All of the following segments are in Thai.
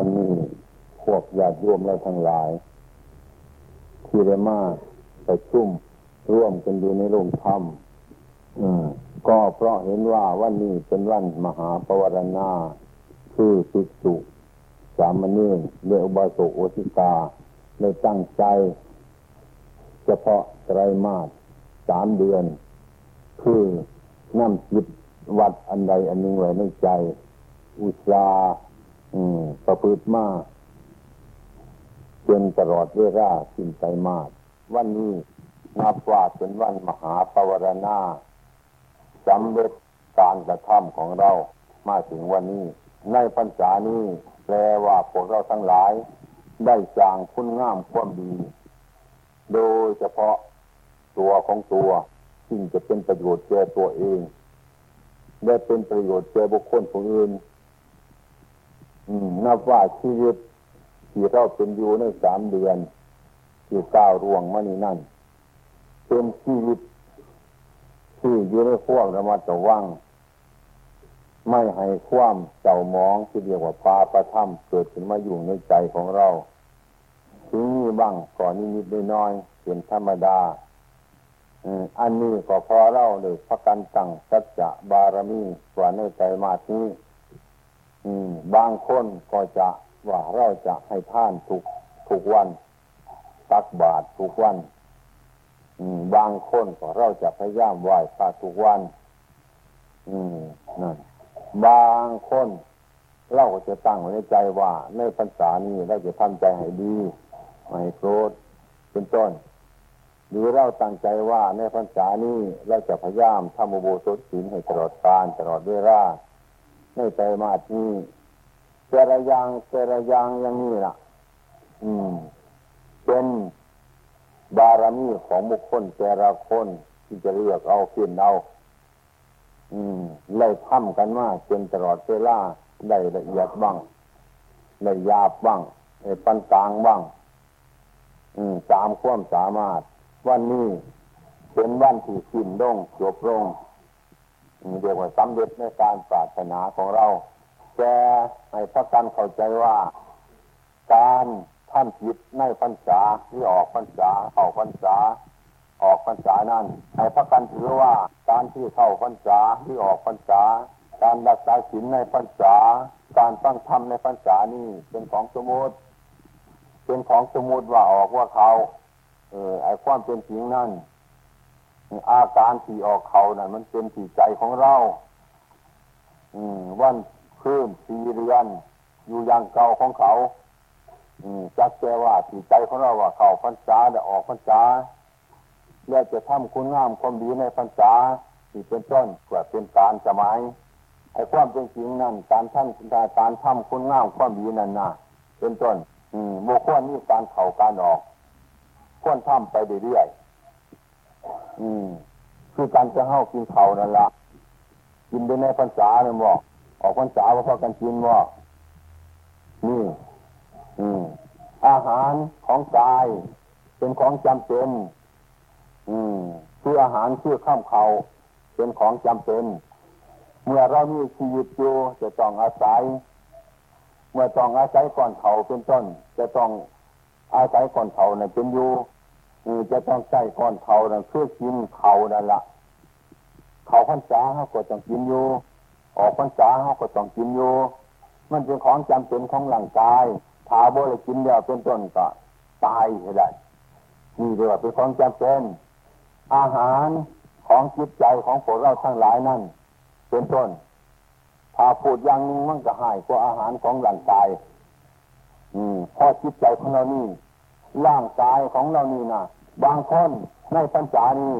วันนี้พวกญาติโยมเราทั้งหลาย ที่ได้มาไปชุ่มร่วมกันอยู่ในโรงธรรมก็เพราะเห็นว่าวันนี้เป็นวันมหาปวารณา คือสิกสุสามเณรเรืออบาสกโอสิกาเลยตั้งใจ เฉพาะไตรมาสสามเดือน คือน้ำจิตวัดอันใดอันหนึ่งไว้ในใจ อุตสา ประพฤติมาจนตลอดเวลาสิ้นใจมาสวันนี้นับว่าเป็นวันมหาปวารณาสำเร็จการกระทำของเรามาถึงวันนี้ ในพรรษานี้แปลว่าพวกเราทั้งหลาย ได้สร้างคุณงามความดี โดยเฉพาะตัวของตัวซึ่งจะเป็นประโยชน์แก่ตัวเอง ได้เป็นประโยชน์แก่บุคคลผู้อื่น นับว่าชีวิตที่เราเป็นอยู่ในสามเดือนอยู่ก้าวร่วงมานี่นั่นเป็นชีวิตที่อยู่ในขั้วระมัดระวังไม่ให้ความเจ้ามองที่เรียกว่าปาประทัมเกิดขึ้นมาอยู่ในใจของเราถึงนี้บ้างก่อนนิดๆน้อยๆเป็นธรรมดาอันนี้ก็พอเราเลยพักกันตั้งสัจจะบารมีกว่าในใจมาที่ บางคนก็จะว่าเราจะให้ท่านทุกทุกวันตักบาตรทุกวันบางคนก็เราจะพยายามไหว้พระทุกวันนั่นบางคนเราก็จะตั้งในใจว่า ในพรรษานี้เราจะทำใจให้ดีไม่โกรธเป็นต้นหรือเราตั้งใจว่าในพรรษานี้เราจะพยายามทำอุโบสถศีลให้ตลอดกาลตลอดเวลา ในใจมาที่เจรยางเจรยางอย่างนี้ล่ะ อืม เป็นบารมีของบุคคลแต่ละคนที่จะเลือกเอาเพียนเอา อืมเลยทำกันมาจนตลอดเวลาได้ละเอียดบ้างได้ยาบบ้างได้ปันกลางบ้าง อืมตามความสามารถ วันนี้เป็นวันที่สิ้นลงจบลง เรียกว่าสำเร็จในการปรารถนาของเราแต่ให้พักกันเข้าใจว่า การท่านจิตในพรรษาที่ออกพรรษาเข้าพรรษา ออกพรรษานั้นให้พักกันถือว่าการที่เข้าพรรษาที่ออกพรรษา การรักษาศีลในพรรษา การตั้งธรรมในพรรษานี่เป็นของสมุติเป็นของสมุติว่าออกว่าเขาเออไอความเป็นจริงนั่น อาการที่ออกเขานั่นมันเป็นที่ใจของเรา อืมวันคืนสี่เดือน อยู่อย่างเก่าของเขา อืมจักแกว่าที่ใจของเราว่าเขาพรรษาจะออกพรรษาแล้วจะทำคุณงามความดีในพรรษาที่เป็นต้นกว่าเป็นการสมัยไอ้ความเป็นจริงนั่นการท่านการทำคุณงามความดีนั่นนะเป็นต้น อืมโมควรนี่การเข่าการออกควรทำไปเรื่อยๆ อืมคือการจะเข้ากินเขานั่นละกินไปในพรรษาเนี่ยบอกออกพรรษาว่าพอกันกินว่านี่ อืม อาหารของกาย เป็นของจำเป็น อืมคืออาหารคือข้ามเขาเป็นของจำเป็น เมื่อเรามีชีวิตอยู่จะต้องอาศัย เมื่อต้องอาศัยก่อนเขาเป็นต้น จะต้องอาศัยก่อนเขาเนี่ยเป็นอยู่ จะต้องใช้ก่อนเขานี่ยเพื่อกินเขานั่นละเขาพรรษาเขาก็ต้องกินอยู่ออกพรรษาเขาก็ต้องกินอยู่มันเป็นของจำเป็นของร่างกายถ้าบ่ได้กินแล้วเป็นต้นก็ตายได้นี่เรียกว่าเป็นของจำเป็นอาหารของจิตใจของพวกเราทั้งหลายนั่นเป็นต้นถ้าพูดอย่างนึงมันก็หายกว่าอาหารของร่างกาย อืมพอจิตใจของเรานี่ร่างกายของเรานี่นะ บางคนในปัญจานี่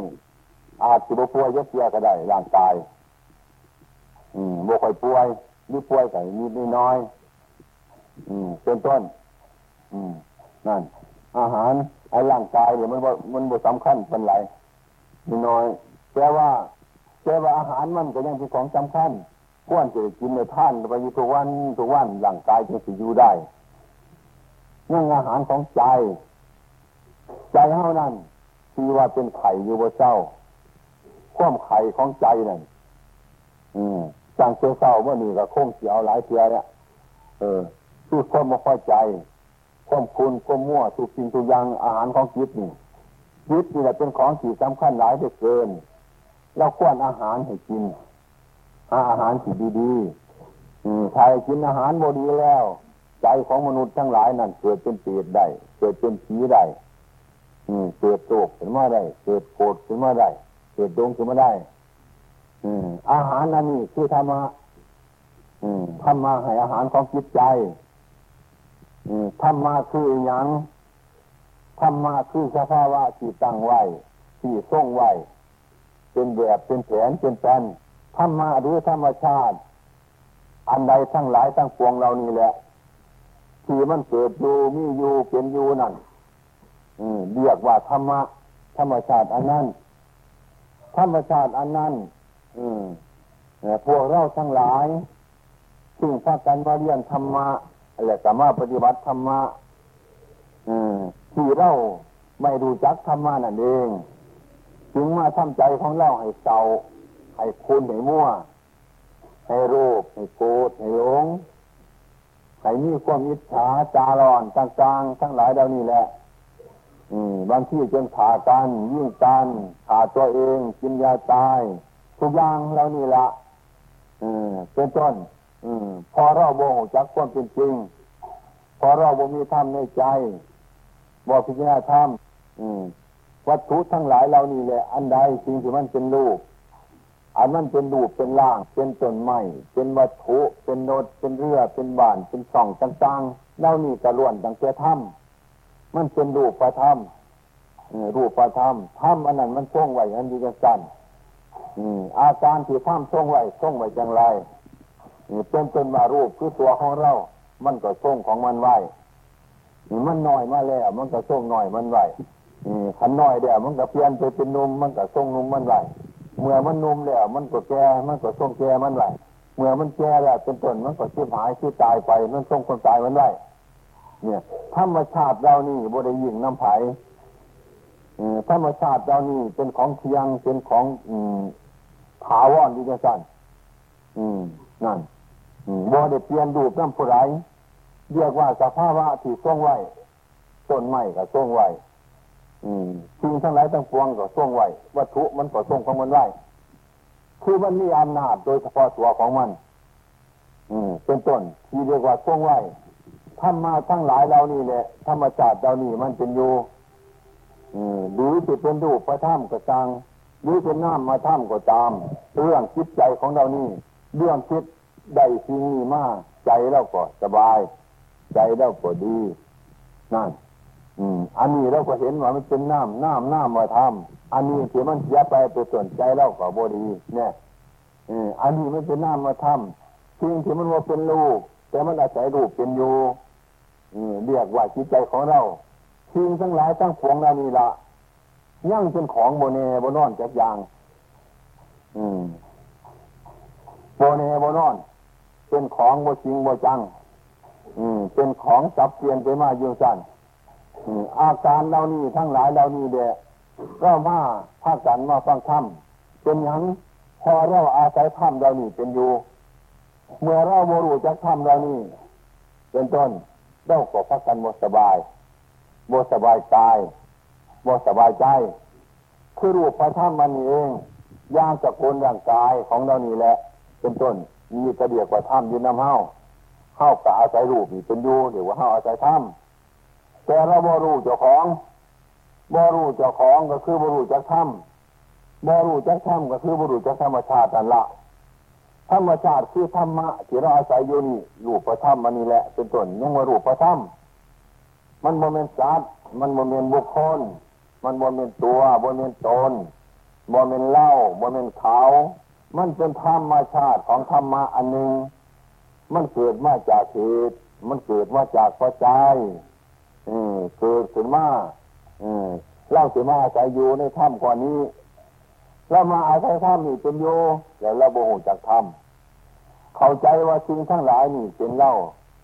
อาจจะป่วยเยอะเสียก็ได้ร่างกาย อืมบ่ค่อยป่วยนี่ป่วยใส่นิดน้อย อืมเป็นต้น อืมนั่น อาหารไอ้ร่างกายเนี่ยมันมันบ่สำคัญเป็นไรนิดน้อยแต่ว่าแต่ว่าอาหารมันก็ยังเป็นของสำคัญควรจะกินในท่านไปอยู่ทุกวันทุกวันร่างกายจึงจะอยู่ได้เนั่องอาหารของใจ ใจเท่านั้นที่ว่าเป็นไข่อยู่บนเจ้าความไข่ของใจนั่นอืมจังเจ้าเศร้าเมื่อนี่ก็คงเสียวหลายเทียเนี่ยเออสู้ความไม่พอใจความคุณความมั่วทุกสิ่งทุกอย่างอาหารของจิตนี่จิตนี่แหละเป็นของที่สำคัญหลายเหลือเกินเราควรอาหารให้กินหาอาหารที่ดีๆถ้ากินอาหารบดีแล้ว ใจของมนุษย์ทั้งหลายนั่นเกิดเป็นเปรตได้ เกิดเป็นผีได้ เกิดโรคขึ้นมาได้ เกิดโกรธขึ้นมาได้ เกิดดงขึ้นมาได้อาหารนั่นนี่คือธรรมะธรรมะให้อาหารของจิตใจธรรมะคืออย่างธรรมะคือสภาวะที่ตั้งไว้ที่ทรงไว้เป็นแบบเป็นแผนเป็นแผนธรรมะหรือธรรมชาติ อันใดทั้งหลายทั้งปวงเรานี่แหละที่มันเกิดอยู่มีอยู่เป็นอยู่นั่น เรียกว่าธรรมะธรรมชาติอันนั้นธรรมชาติอันนั้นพวกเราทั้งหลายซึ่งพากันมาเรียนธรรมะอะไรสามารถปฏิบัติธรรมะที่เราไม่รู้จักธรรมะนั่นเอง จึงมาทำใจของเราให้เศร้าให้คุณให้มั่ว ให้โรคให้โกรธให้หลงให้มีความอิจฉาจารอนต่างๆ ทั้งหลายเหล่านี้แหละ บางที่จนขากันยิ่งกันขาตัวเองกินยาตายทุกอย่างเหล่านี้ละเป็นต้นพอเราโมโหจักความเป็นจริง พอเราบ่มีธรรมในใจบ่พิจารณาธรรมวัตถุทั้งหลายเหล่านี้แหละ อันใดสิ่งที่มันเป็นรูปอันมันเป็นรูปเป็นร่าง เป็นต้นไม้เป็นวัตถุ เป็นโนดเป็นเรือเป็นบ้านเป็นช่องต่างๆเหล่านี้กระล้วนตั้งแต่ธรร มันเป็นรูปประธรรมรูปประธรรมธรรมอันนั้นมันทรงไว้อันดีกันสั้นอาการที่ธรรมทรงไว้ทรงไว้อย่างไรเป็นต้นมารูปคือตัวของเรา มันก็ทรงของมันไว้มันน้อยมาแล้ว มันก็ทรงน้อยมันไว้ขันน้อยเดียวมันก็เปลี่ยนไปเป็นนมมันก็ทรงนมมันไว้เมื่อมันนมแล้ว มันก็แก่มันก็ทรงแก่มันไว้เมื่อมันแก่แล้วเป็นต้นมันก็ชีพหายชีพตายไป มันทรงคนตายมันไว้ เนี่ยธรรมชาติเรานี่บริยิงน้ำไผ่ธรรมชาติเรานี่เป็นของเทียงเป็นของถาวรดีจังสันนั่นบ่ได้เปลี่ยนรูปน้ำผู้ไรเรียกว่าสภาวะที่ทรงไว้ต้นไม้ก็ทรงไว้สิ่งทั้งหลายทั้งปวงก็ทรงไว้วัตถุมันก็ทรงของมันไว้คือมันมีอำนาจโดยเฉพาะตัวของมัน อืมเป็นต้นที่เรียกว่าทรงไว้ ธรรมาทั้งหลายเรานี่แหละธรรมชาติเรานี่มันเป็นอยู่หรือจะเป็นรูปประถ้ำก็ตามหรือเป็นน้ำมาถ้ำก็ตาม เรื่องคิดใจของเรานี่ เรื่องคิดได้สิ่งนี้มากใจเราก็สบาย ใจเราก็ดีนั่นอืมอันนี้เราก็เห็นว่ามันเป็นน้ำน้ำน้ำมาทำอันนี้ที่มันเสียไปไปส่วนใจเราก็บดีเนี่ยอืมอันนี้มันเป็นน้ำมาทำสิ่งที่มันว่าเป็นลูกแต่มันอาศัยรูปเป็นอยู่ เรียกว่าจิตใจของเราทิ้งทั้งหลายทั้งปวงเรานี่ละยั่งเป็นของโบเนโบนอนจากอย่าง อืมโบเนโบนอน เป็นของโบจริงโบจัง อืม เป็นของสับเปลี่ยนไปมาอยู่สั้นอาการเรานี่ทั้งหลายเรานี่เดะก็มาภาคกันมาฟังธรรมเป็นอย่างพอเราอาศัยธรรมเรานี่เป็นอยู่ เมื่อเราโมรู้จากธรรมเรานี่เป็นต้น เล่าก็พักกันหมสบายหมสบายกายหมสบายใจ คือรูปพระธรรมมันเองย่างสกุลร่างกายของเรานี่แหละ เป็นต้น มีกระเดียกว่าธรรมยืนน้ำเฮาเฮากับอาศัยรูปนี่เป็นอยู่หรือว่าเฮาอาศัยธรรมแต่เราบ่รู้เจ้าของบ่รู้เจ้าของก็คือบ่รู้จักธรรมบ่รู้จักธรรมก็คือบ่รู้จักธรรมชาตินั่นละ ธรรมชาติคือธรรมะที่เราอาศัยอยู่นี่รูปประธรรมมันนี่แหละ เป็นต้นยังว่ารูปประธรรมมันโมเมนต์สัตว์มันโมเมนต์บุคคล มันโมเมนต์ตัวโมเมนต์ตนโมเมนต์เล่าโมเมนต์เขา มันเป็นธรรมชาติของธรรมะอันหนึ่งมันเกิดมาจากเหตุมันเกิดมาจากปัจจัยเกิดขึ้นมาเล่าถึงมาอาศัยอยู่ในถ้ำก่อนนี้ เรามาอาศัยถ้ำนี่เป็นโยแล้วเราโมโหจากถ้ำเข้าใจว่าสิ่งทั้งหลายนี่เป็นเล่า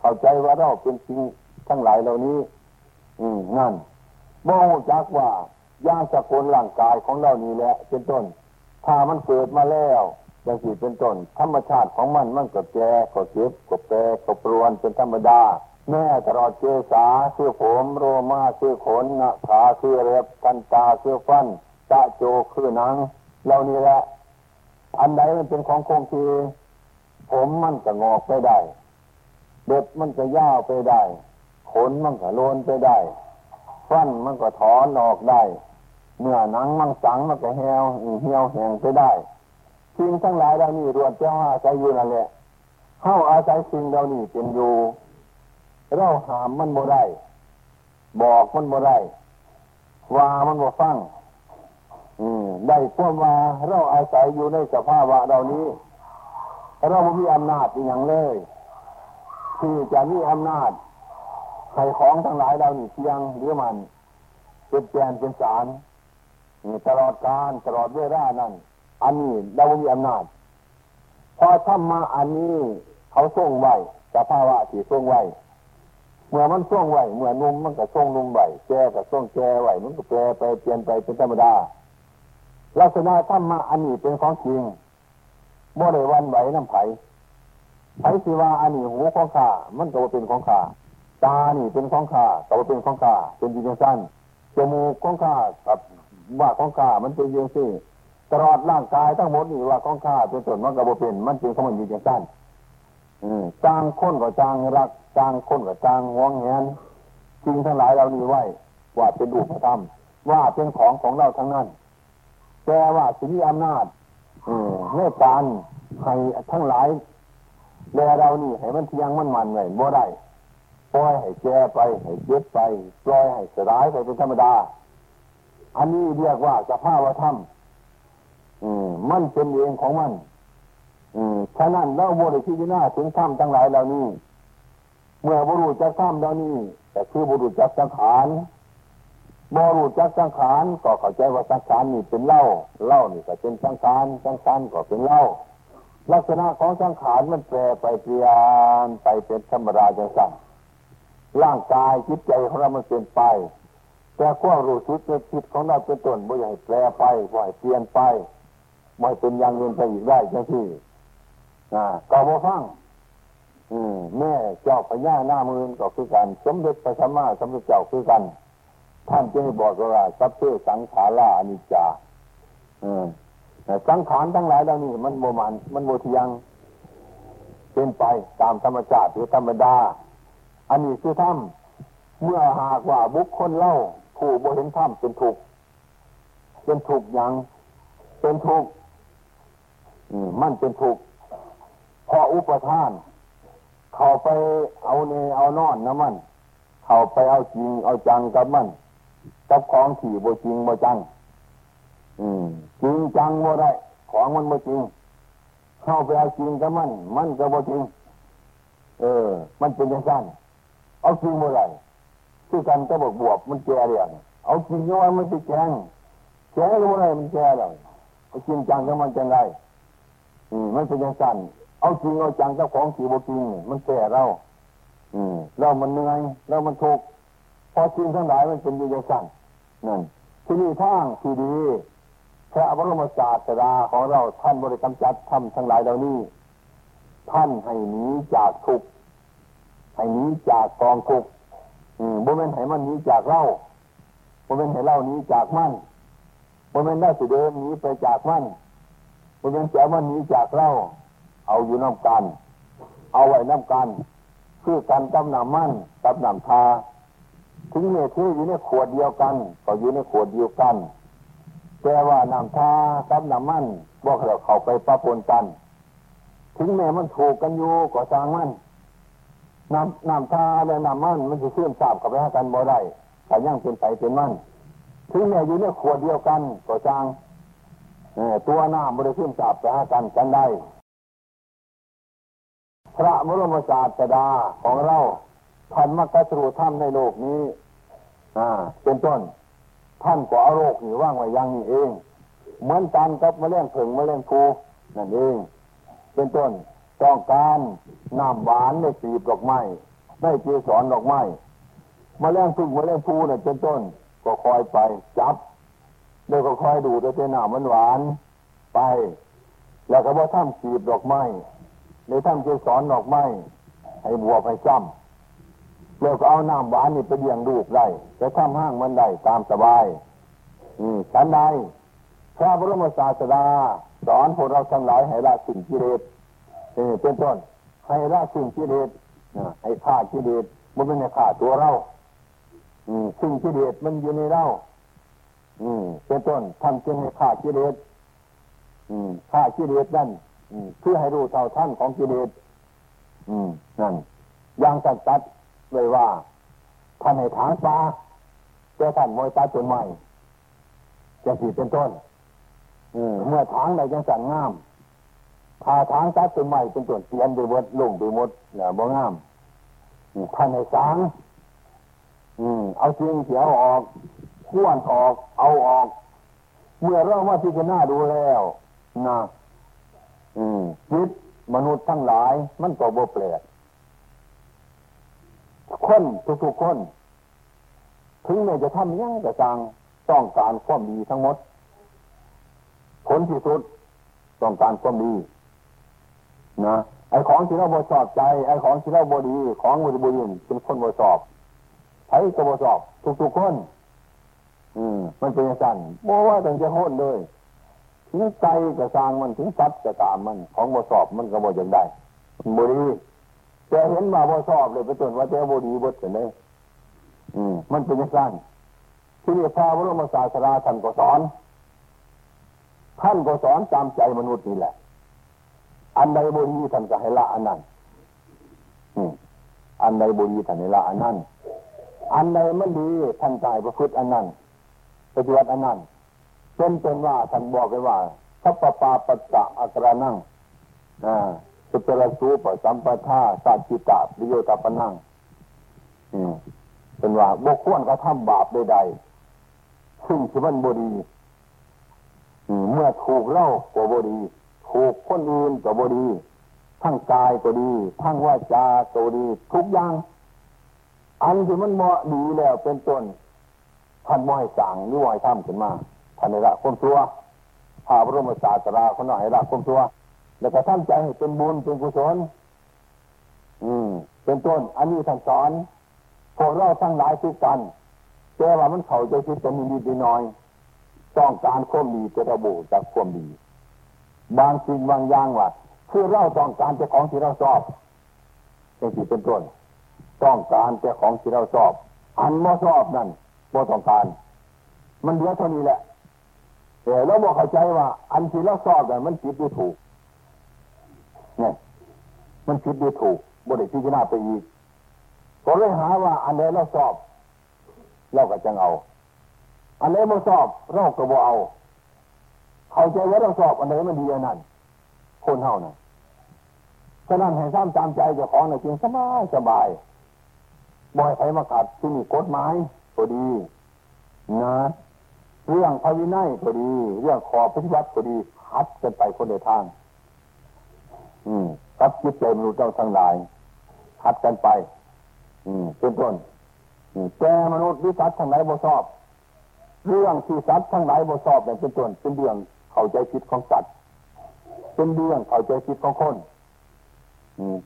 เข้าใจว่าเราเป็นสิ่งทั้งหลายเหล่านี้ อืมนั่นโมโหจากว่าย่างสกุลร่างกายของเรานี่แหละเป็นต้น ถ้ามันเกิดมาแล้วอย่างที่เป็นต้น ธรรมชาติของมันมันก็แก่ก็เจ็บก็แปรก็ปรวนเป็นธรรมดา แม่ตลอดเจสาเสื้อผมโรมาเสื้อขนนะขาเสื้อเล็บกันตาเสื้อฟันตะโจคือหนัง เหล่านี้แหละอันใดมันเป็นของคงที่ผมมันก็งอกไปได้เด็ดมันก็ย่าวไปได้ ขนมันก็โลนไปได้ ฟันมันก็ถอนออกได้เมื่อหนังมันสังมันก็เหี่ยวเหี่ยวแห้งไปได้สิ่งทั้งหลายเหล่านี้รวมเจ้าอาศัยอยู่นั่นแหละเข้าอาศัยสิ่งเหล่านี้เป็นอยู่ เราหามมันบ่ได้ บอกมันบ่ได้ว่ามันบ่ฟัง ได้พวกว่าเราอาศัยอยู่ในสภาวะเหล่านี้ เราไม่มีอำนาจอย่างเลยที่จะมีอำนาจใครของทั้งหลายเรานี่เพียงหรือมันเป็นแกนเป็นสารตลอดการตลอดเวลานั้น อันนี้เราไม่มีอำนาจพอทำมาอันนี้เขาส่งไว้สภาวะที่ส่งไว้เมื่อมันส่งไว้เมื่อนุ่มมันก็ส่งนุ่มไว้แก่ก็ส่งแก่ไว้มันก็แปรไปเปลี่ยนไปเป็นธรรมดา ลักษณะธรรมะอันนี้เป็นของจริงบ่ได้วันไหวน้ำไผ่ไผ่สิว่าอันนี้หูของข้ามันก็เป็นของข้าตานี่เป็นของข้าก็เป็นของข้าเป็นยีนสั้นจมูกของข้ากับว่าของข้ามันเป็นยังซี่ตลอดร่างกายทั้งหมดนี่ว่าของข้าเป็นส่วนมันก็บ่เป็น มันเป็นของมันยีนสั้นจางค้นก็จางรักจางค้นก็จางหวงแหนจริงทั้งหลายเรานี่ไว้ว่าเป็นรูปธรรมว่าเป็นของของเราทั้งนั้น แต่ว่าสิมีอำนาจในการให้ทั้งหลายแลเรานี่ให้มันเที่ยงมันมันไว้บ่ได้ปล่อยให้แก่ไปให้เจ็บไปปล่อยให้สลายไปเป็นธรรมดา อันนี้เรียกว่าสภาวธรรมมันเป็นเองของมันฉะนั้นเราบริพิจารณาถึงธรรมทั้งหลายเหล่านี้ เมื่อบุรุษจะธรรมเหล่านี้แต่คือบุรุษจะสังขาร บรูจักสังขารก็เข้าใจว่าสังขารนี่เป็นเล่าเล่านี่ก็เป็นสังขารสังขารก็เป็นเล่าลักษณะของสังขารมันแปรไปเปลี่ยนไปเป็นธรรมดาจังสั่งร่างกายจิตใจของเรามันเปลี่ยนไป แต่ความรู้สึกในจิตของเราเป็นต้นบ่ใหญ่แปรไปบ่ใหญ่เปลี่ยนไปไม่เป็นอย่างเงินไปอีกได้จังที่อ่าก็บ่ฟังอืมแม่เจ้าพญาหน้ามือก็คือกัน สมเด็จพระสัมมาสัมพุทธเจ้าคือกัน ท่านจึงบอกว่าสัพเพสังขาราอนิจจาสังขารทั้งหลายเหล่านี้มันโมมัน มันโมทียังเป็นไปตามธรรมชาติหรือธรรมดา อันนี้คือธรรมเมื่อหากว่าบุคคลเล่าผู้บ่เห็นธรรมเป็นถูกเป็นถูกอยังเป็นถูกมันเป็นถูกพออุปทาน เข้าไปเอาเนเอานอนนะมัน เข้าไปเอาจริงเอาจังกับมัน กับของขี่โบจริงโบจัง อืมจริงจังโบได้ ของมันโบจริง เข้าไปเอาจริงกับมัน มันก็โบจริง เออ มันเป็นยังสั้นเอาจริงโบได้คือกันก็บอกบวบมันแก่เรียงเอาจริงย้อนมันไปแกงแกงก็โบได้มันแก่เลยเอาจริงจังกับมันจังไรอืมมันเป็นยังสั้นเอาจริงเอาจังกับของขี่โบจริง มันแก่เรา อืมเรามันเหนื่อยเรามันทุกข์ พอจริงทั้งหลายมันเป็นอยู่อย่างสั้นนั่นที่นี่ทางที่ดีพระบรมศาสดาของเราท่านบริกรรมจัดทำทั้งหลายเหล่านี้ ท่านให้หนีจากทุกข์ให้หนีจากกองทุกข์บ่เป็นให้มันหนีจากเราบ่เป็นให้เราหนีจากมั่นบ่เป็นได้สิเดินหนีไปจากมั่นบ่เป็นแกมันหนีจากเราเอาอยู่น้ำกัน เอาไว้น้ำกันคือกันกับน้ำมั่นกับน้ำทา ถึงเมื่อที่อยู่ในขวดเดียวกัน ก็อยู่ในขวดเดียวกัน แต่ว่าน้ำทากับน้ำมันบอกเราเข้าไปปะปนกัน ถึงแม้มันถูกกันอยู่ก็สร้างมันน้ำน้ำทาและน้ำมันมันจะเชื่อมสาบกับไปหากันบ่ได้แต่ยังเป็นไปเป็นมันถึงแม้อยู่ในขวดเดียวกันก็สร้างตัวน้ำมันจะเชื่อมสาบไปหากันกันได้พระมรมศาสดาของเราท่านมักกะสรูถ้ำในโลกนี้ เป็นต้น ท่านก็เอาโรคนี่ว่างไว้ยังนี่เอง เหมือนกันกับมะเร็งผึ่งมะเร็งภูนั่นเอง เป็นต้นต้องการน้ำหวานในสีดอกไม้ในเกสรดอกไม้มะเร็งผึ่งมะเร็งภูเนี่ยเป็นต้น ก็คอยไปจับแล้วก็คอยดูแต่เป็นน้ำมันหวานไป แล้วก็ว่าถ้ำสีดดอกไม้ในถ้ำเกสรดอกไม้ให้บวบให้จ้ำ แล้วก็เอาน้ำหวานนี่ไปเลี้ยงลูกได้จะทำห้างมันได้ตามสบายอืมฉันใดพระบรมศาสดาสอนพวกเราทั้งหลายให้ละสิ่งกิเลสนี่เป็นต้นให้ละสิ่งกิเลสให้ฆ่ากิเลสมันไม่ใช่ฆ่าตัวเราอืมสิ่งกิเลสมันอยู่ในเราอืมเป็นต้นทำจึงให้ฆ่ากิเลสอืมฆ่ากิเลสนั่นเพื่อให้รู้เท่าท่านของกิเลสอืมนั่นอย่างสัตว์ตัด เลยว่าท่านให้ถางปลาแต่ท่านมวยตาจนใหม่จะสีเป็นต้นเมื่อถางใดจังสันงามพาถางตัดจนใหม่เป็นต้นเสียนไปหมดลุ่งไปหมดเนี่ยบ่งามท่านให้สางเอาจริงเสียออกข้วนออก เอาออก เมื่อเราว่าที่จะน่าดูแล้วนะจิตมนุษย์ทั้งหลาย มันก็บ่แปลก คนทุกๆคน ถึงแม้จะทำยังแต่จังต้องการความดีทั้งหมด ผลที่สุดต้องการความดีนะไอ้ของที่เราบชอบใจ ไอ้ของที่เราบดี ของบริบูรณ์เป็นคนบชอบใช้ก็บชอบทุกๆคน อืม มันเป็นอย่นบอกว่าต้องจะโค่นเลยถึงใจจะสางมันถึงสัตว์จะตามมัน ของบชอบมันก็บอย่างได้บดี แต่เห็นมาบ่ชอบเลยไปจนว่าแต่บดีบดเห็นไหมอืมมันเป็นย่างนั้นที่นี่พระบรมศาสดาท่านก็สอน ท่านก็สอนตามใจมนุษย์นี่แหละ อันใดบดีท่านก็ให้ละอันนั้นอันใดบดีท่านให้ละอันนั้น อันใดมันดีท่านกายประพฤติอันนั้นปฏิบัติอันนั้นเป็นเป็นว่าท่านบอกไว้ว่าทัพปาปัจจะอักรานั่งอ่า สุตระสูปสัมปทาสัจจิตาปิโยตาปนังเป็นว่าบุคคลกระทำบาปใดๆซึ่งที่มันบดีเมื่อถูกเล่าก็บดี ถูกคนอื่นก็บดี ทั้งกายก็ดี ทั้งว่าจาก็ดี ทุกอย่าง อันที่มันเหมาะดีแล้วเป็นต้นท่านม่อยสั่งนิวอยทำขึ้นมาท่านในละคนตัวพาพระบรมศาสดาคนหน่อยละคนตัว แล้วก็ท่านใจเป็นบุญเป็นกุศลอืม เป็นต้น อันนี้ท่านสอนพวกเราทั้งหลายทุกกันแต่ว่ามันเข้าใจคิดจะมีดีน้อย ต้องการความดีจะระบุจากความดี บางสิ่งบางอย่างว่าคือเราต้องการจะของที่เราชอบเป็นสิ่เป็นต้น ต้องการจะของที่เราชอบ อันไม่ชอบนั่นไม่ต้องการ มันเหลือเท่านี้แหละแต่เราบอกเข้าใจว่า อันที่เราชอบนั่นมันผิดหรือถูก เนี่ยมันผิดดูถูกบริพิจารณาไปอีกก็เลยหาว่าอันไหนเราสอบเราก็จะเอา อันไหนไม่สอบเราก็บ่เอา เข้าใจว่าเราสอบอันไหนมันดีอันนั้นคนเท่านั้นฉะนั้นให้ซ้ำตามใจเจ้าของในจริงสบายสบายบ่อยใครมากัดที่มีกฎหมายก็ดีนะเรื่องพระวินัยก็ดี เรื่องขอปฏิบัติก็ดีฮัดกันไปคนเดียวทาง อืมกับจิตใจมนุษย์เจ้าทั้งหลายขัดกันไป อืมเป็นต้นแต่มนุษย์วิสัตทั้งหลายบ่ชอบ เรื่องที่สัตว์ทั้งหลายบ่ชอบเนี่ยเป็นต้นเป็นเรื่องเข้าใจผิดของสัตว์ เป็นเรื่องเข้าใจผิดของคน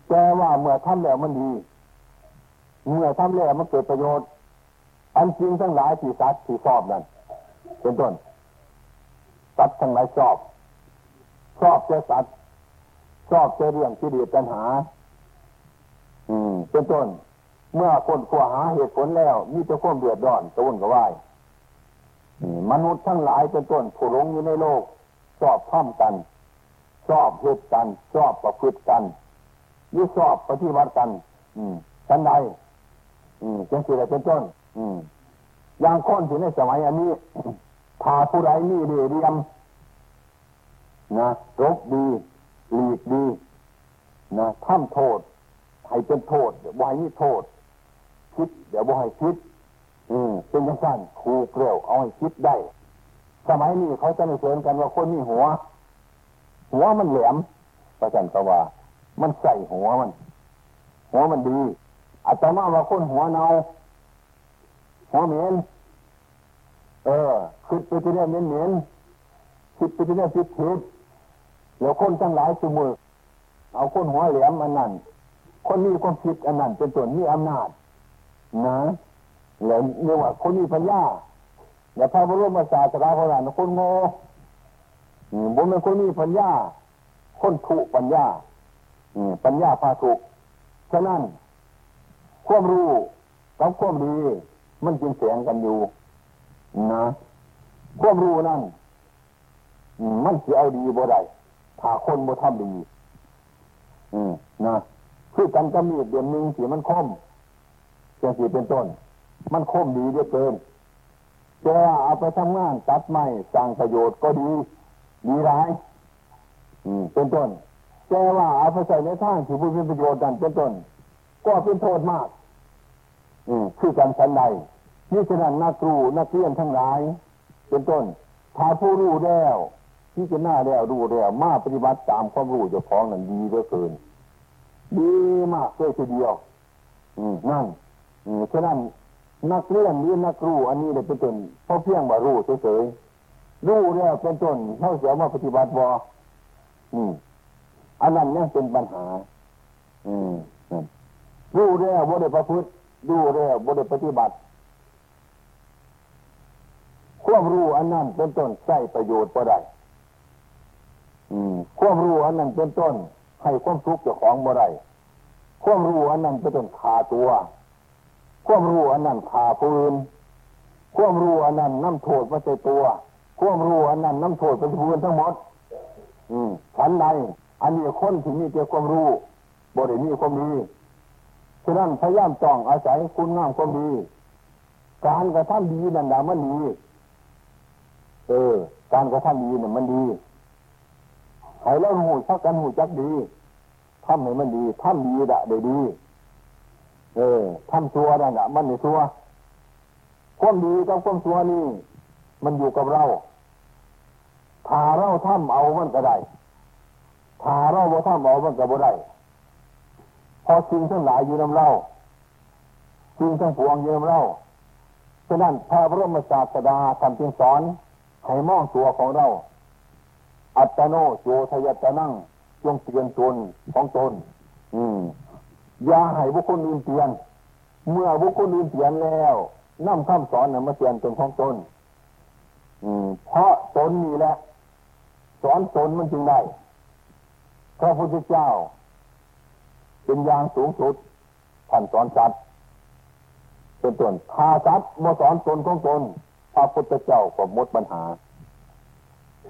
แต่ว่าเมื่อทำแล้วมันดี เมื่อทำแล้วมันเกิดประโยชน์ อันจริงทั้งหลายที่สัตว์ที่ชอบนั่นเป็นต้นสัตว์ทั้งหลายชอบ ชอบเจ้าสัตว์ ชอบเจเรื่องที่ดีปัญหา อืม เป็นต้น เมื่อคนขวหาเหตุผลแล้ว มีแต่ความเดือดร้อนตะวันกับว่ายมนุษย์ทั้งหลายเป็นต้นผู้หลงอยู่ในโลก ชอบท่อมกัน ชอบเหตุกัน ชอบประพฤติกันยี่ชอบปฏิบัติกัน อืมชันใดอืมจังสิอะไรเป็นต้น อืมอย่างคนที่ในสมัยอันนี้พาผู้ใดนี่เรียมนะรบดี หลีกดีนะทำโทษให้เป็นโทษเดี๋ยวบ่ให้มีโทษ คิด เดี๋ยวบ่ให้คิด อืมเป็นยังสั้นครูเกลียวเอาให้คิดได้ สมัยนี้เขาจะไม่เชิญกันว่าคนมีหัว หัวมันแหลมประจันตว่า มันใส่หัวมัน หัวมันดีอาจารย์มาว่าคนหัวเนาหัวเหม็นเออคิดไปที่นี่เหม็นเหม็นคิดไปที่นี่คิดผิด เดี๋ยวคนทั้งหลายสมือเอาคนหัวแหลมอันนั้นคนมีความคิดอันนั้นเป็นตัวมีอำนาจ นะแล้วเรียกว่าคนมีปัญญาอย่าพาพระร่วมมาศาสนาของเราคนโง่ผมเป็นคนมีปัญญา คนถูกปัญญาปัญญาพาถูกฉะนั้นความรู้กับความดีมันจึงเสียงกันอยู่นะความรู้นั่นมันจะเอาดีบ่ได้ ถ้าคนบ่ทำดีอืมนะคือกันกระมีดเดือนหนึ่งสีมันคมจังสีเป็นต้น มันคมดีเยอะเกินจะเอาไปทำงานตัดไม้สร้างประโยชน์ก็ดี ดีร้ายอืมเป็นต้นแต่ว่าเอาไปใส่ในทางที่ผู้มีประโยชน์กันเป็นต้น ก็เป็นโทษมาก อืมคือการสันใดนี่ฉะนั้นนักครูนักเรียนทั้งหลาย เป็นต้นถ้าผู้รู้แล้ว ที่จะหน้าแล้วรู้แล้วมาปฏิบัติตามความรู้เจ้าของนั้นดีเหลือเกินดีมากเลยทีเดียว อืมนั่นอืมฉะนั้นนักเรียนหรือนักรู้อันนี้เลยเป็นต้นเพราะเพียงว่ารู้เฉยๆรู้แล้วเป็นต้นเขาเสียมาปฏิบัติบ่อืมอันนั้นยังเป็นปัญหา อืมรู้แล้วบ่ได้ประพฤติรู้แล้วบ่ได้ปฏิบัติความรู้อันนั้นเป็นต้นใช้ประโยชน์ก็ได้ ความรู้อันนั้นเป็นต้น ให้ความทุกข์เจ้าของบ่ได้ความรู้อันนั้นเป็นต้นขาตัว ความรู้อันนั้นขาปืนความรู้อันนั้นน้ำโทษมาใส่ตัวความรู้อันนั้นน้ำโทษเป็นพืนทั้งหมด อืมฉันใดอันนี้คนที่มีเกี่ยวความรู้บ่ได้มีความดีฉะนั้นพยายามจ้องอาศัยคุณงามความดี การกระทำดีนั่นแหละมันดี เออ การกระทำดีเนี่ยมันดี ให้เราหูชักกันหูจักดีทำให้มันดีทำดีดะได้ดี เออทำชัวได้ดะมันไม่ชัวความดีกับความชัวนี่ มันอยู่กับเราถ้าเราทำเอามันก็ได้ถ้าเราบ่ทำเอามันก็บ่ได้พอสิ่งทั้งหลายอยู่ในเราสิ่งทั้งปวงอยู่ในเราฉะนั้นพระบรมศาสดาท่านจึงสอนให้มองตัวของเรา อัตโนโยทยตนั่งจงเปลี่ยนตนของตน อืมอย่าให้บุคคลอื่นเปลี่ยนเมื่อบุคคลอื่นเปลี่ยนแล้วนั่งคำสอนนะมาเปลี่ยนตนของตนอืม เพราะตนนี่แหละสอนตนมันจึงได้พระพุทธเจ้า เป็นอย่างสูงสุดท่านสอนสัตว์เป็นต้นพาสัตว์มาสอนตนของตนพระพุทธเจ้าก็หมดปัญหา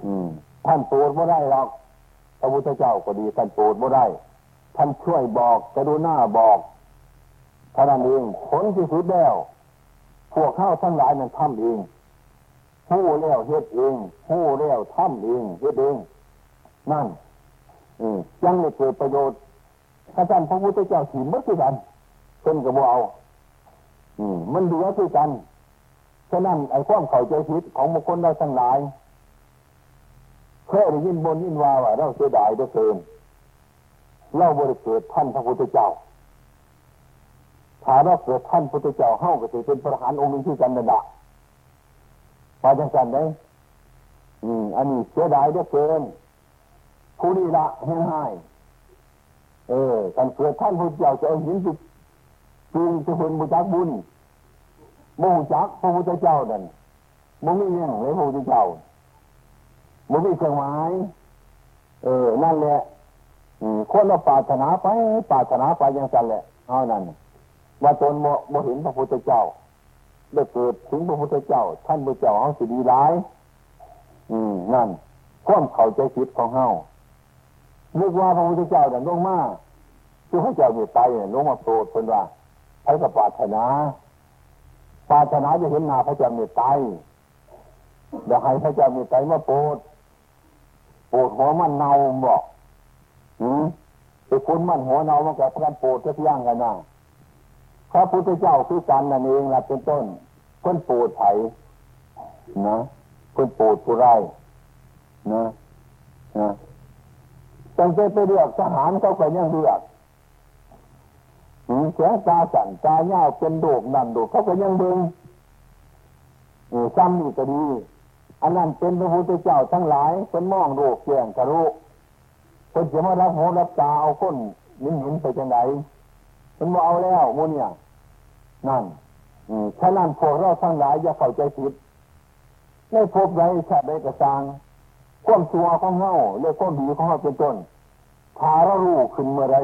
อืม ท่านปรดไม่ได้หรอก พระพุทธเจ้าก็ดีท่านปรดไม่ได้ ท่านช่วยบอกกระดูหน้าบอกท่านั้นเองผลที่สุดแล้ว พวกข้าทั้งหลายนั้นทำเองผู้แล้วเฮ็ดเองผู้แล้วทำเองเฮ็ดเอง นั่นอืยังไม่เกิดประโยชน์ถ้าท่านพระพุทธเจ้าถีมัดคือกันเพิ่นกับเอาอืมมันเหลือคือกันฉะนั้นไอ้ความเข้าใจผิดของบุคคลเราทั้งหลาย เคยได้ยินบนยินว่าว่าเราเสียดายได้เกินเราบริเกิดท่านพระพุทธเจ้าถ้าเราเกิดท่านพุทธเจ้าเข้าก็จะเป็นพระหานองค์นึงที่กันนั่นแหละพอจังสันได้อืม อันนี้เสียดายได้เกินผู้นี้ละให้ให้เออการเกิดท่านพุทธเจ้าจะเอาหินจุดจึงจะเป็นบุญจักบุญมูจักพระพุทธเจ้านั่นมูมีเนี่ยเลยพระพุทธเจ้า มูมีเครื่องหมายเออ นั่นแหละคนเราปรารถนาไปปรารถนาไปยังสันแหละเอานั่นว่าตนโมโมเห็นพระพุทธเจ้าได้เกิดถึงพระพุทธเจ้า ท่านพระเจ้าเขาสิดีร้าย อืม นั่นความเข้าใจผิดของเฮานึกว่าพระพุทธเจ้าเดินลงมาคือพระเจ้าอยู่ไปลงมาโปรดเป็นว่าใช้กับปรารถนาปาถนาจะเห็นหน้าพระเจ้าเมีไตเดี๋ยวให้พระเจ้าเมีไตรมาโปรด ปรดหัวมันเนาบอกหืมไปคุณมันหัวเนามันกับพระโปรดจะย่างกันนะพระพุทธเจ้าคือการนั่นเองละเป็นต้นคนปรดไถนะคนปรดผู้ไรนะนะตั้งใจไปเลือกทหารเขาก็ยังเลือกเสียตาสั่นตาเน่าเป็นโดกนั่นโดกเขาก็ยังเบิงซ้ำนี่ก็ดี อันนั้นเป็นพระพุทธเจ้าทั้งหลายเป็นมองโลกแจ้งกระโลกคนจะมารับหูรับตาเอาคนนิ่งหินไปจังไหนมันมาเอาแล้วมูเนี่ยนั่นฉะนั้นพวกเราทั้งหลายอย่าเข้าใจผิดในพบไรชาติใดกระซังความชัวของเงาเรื่องความดีของเราเป็นต้นถ้าเรารู้ขึ้นเมื่อไร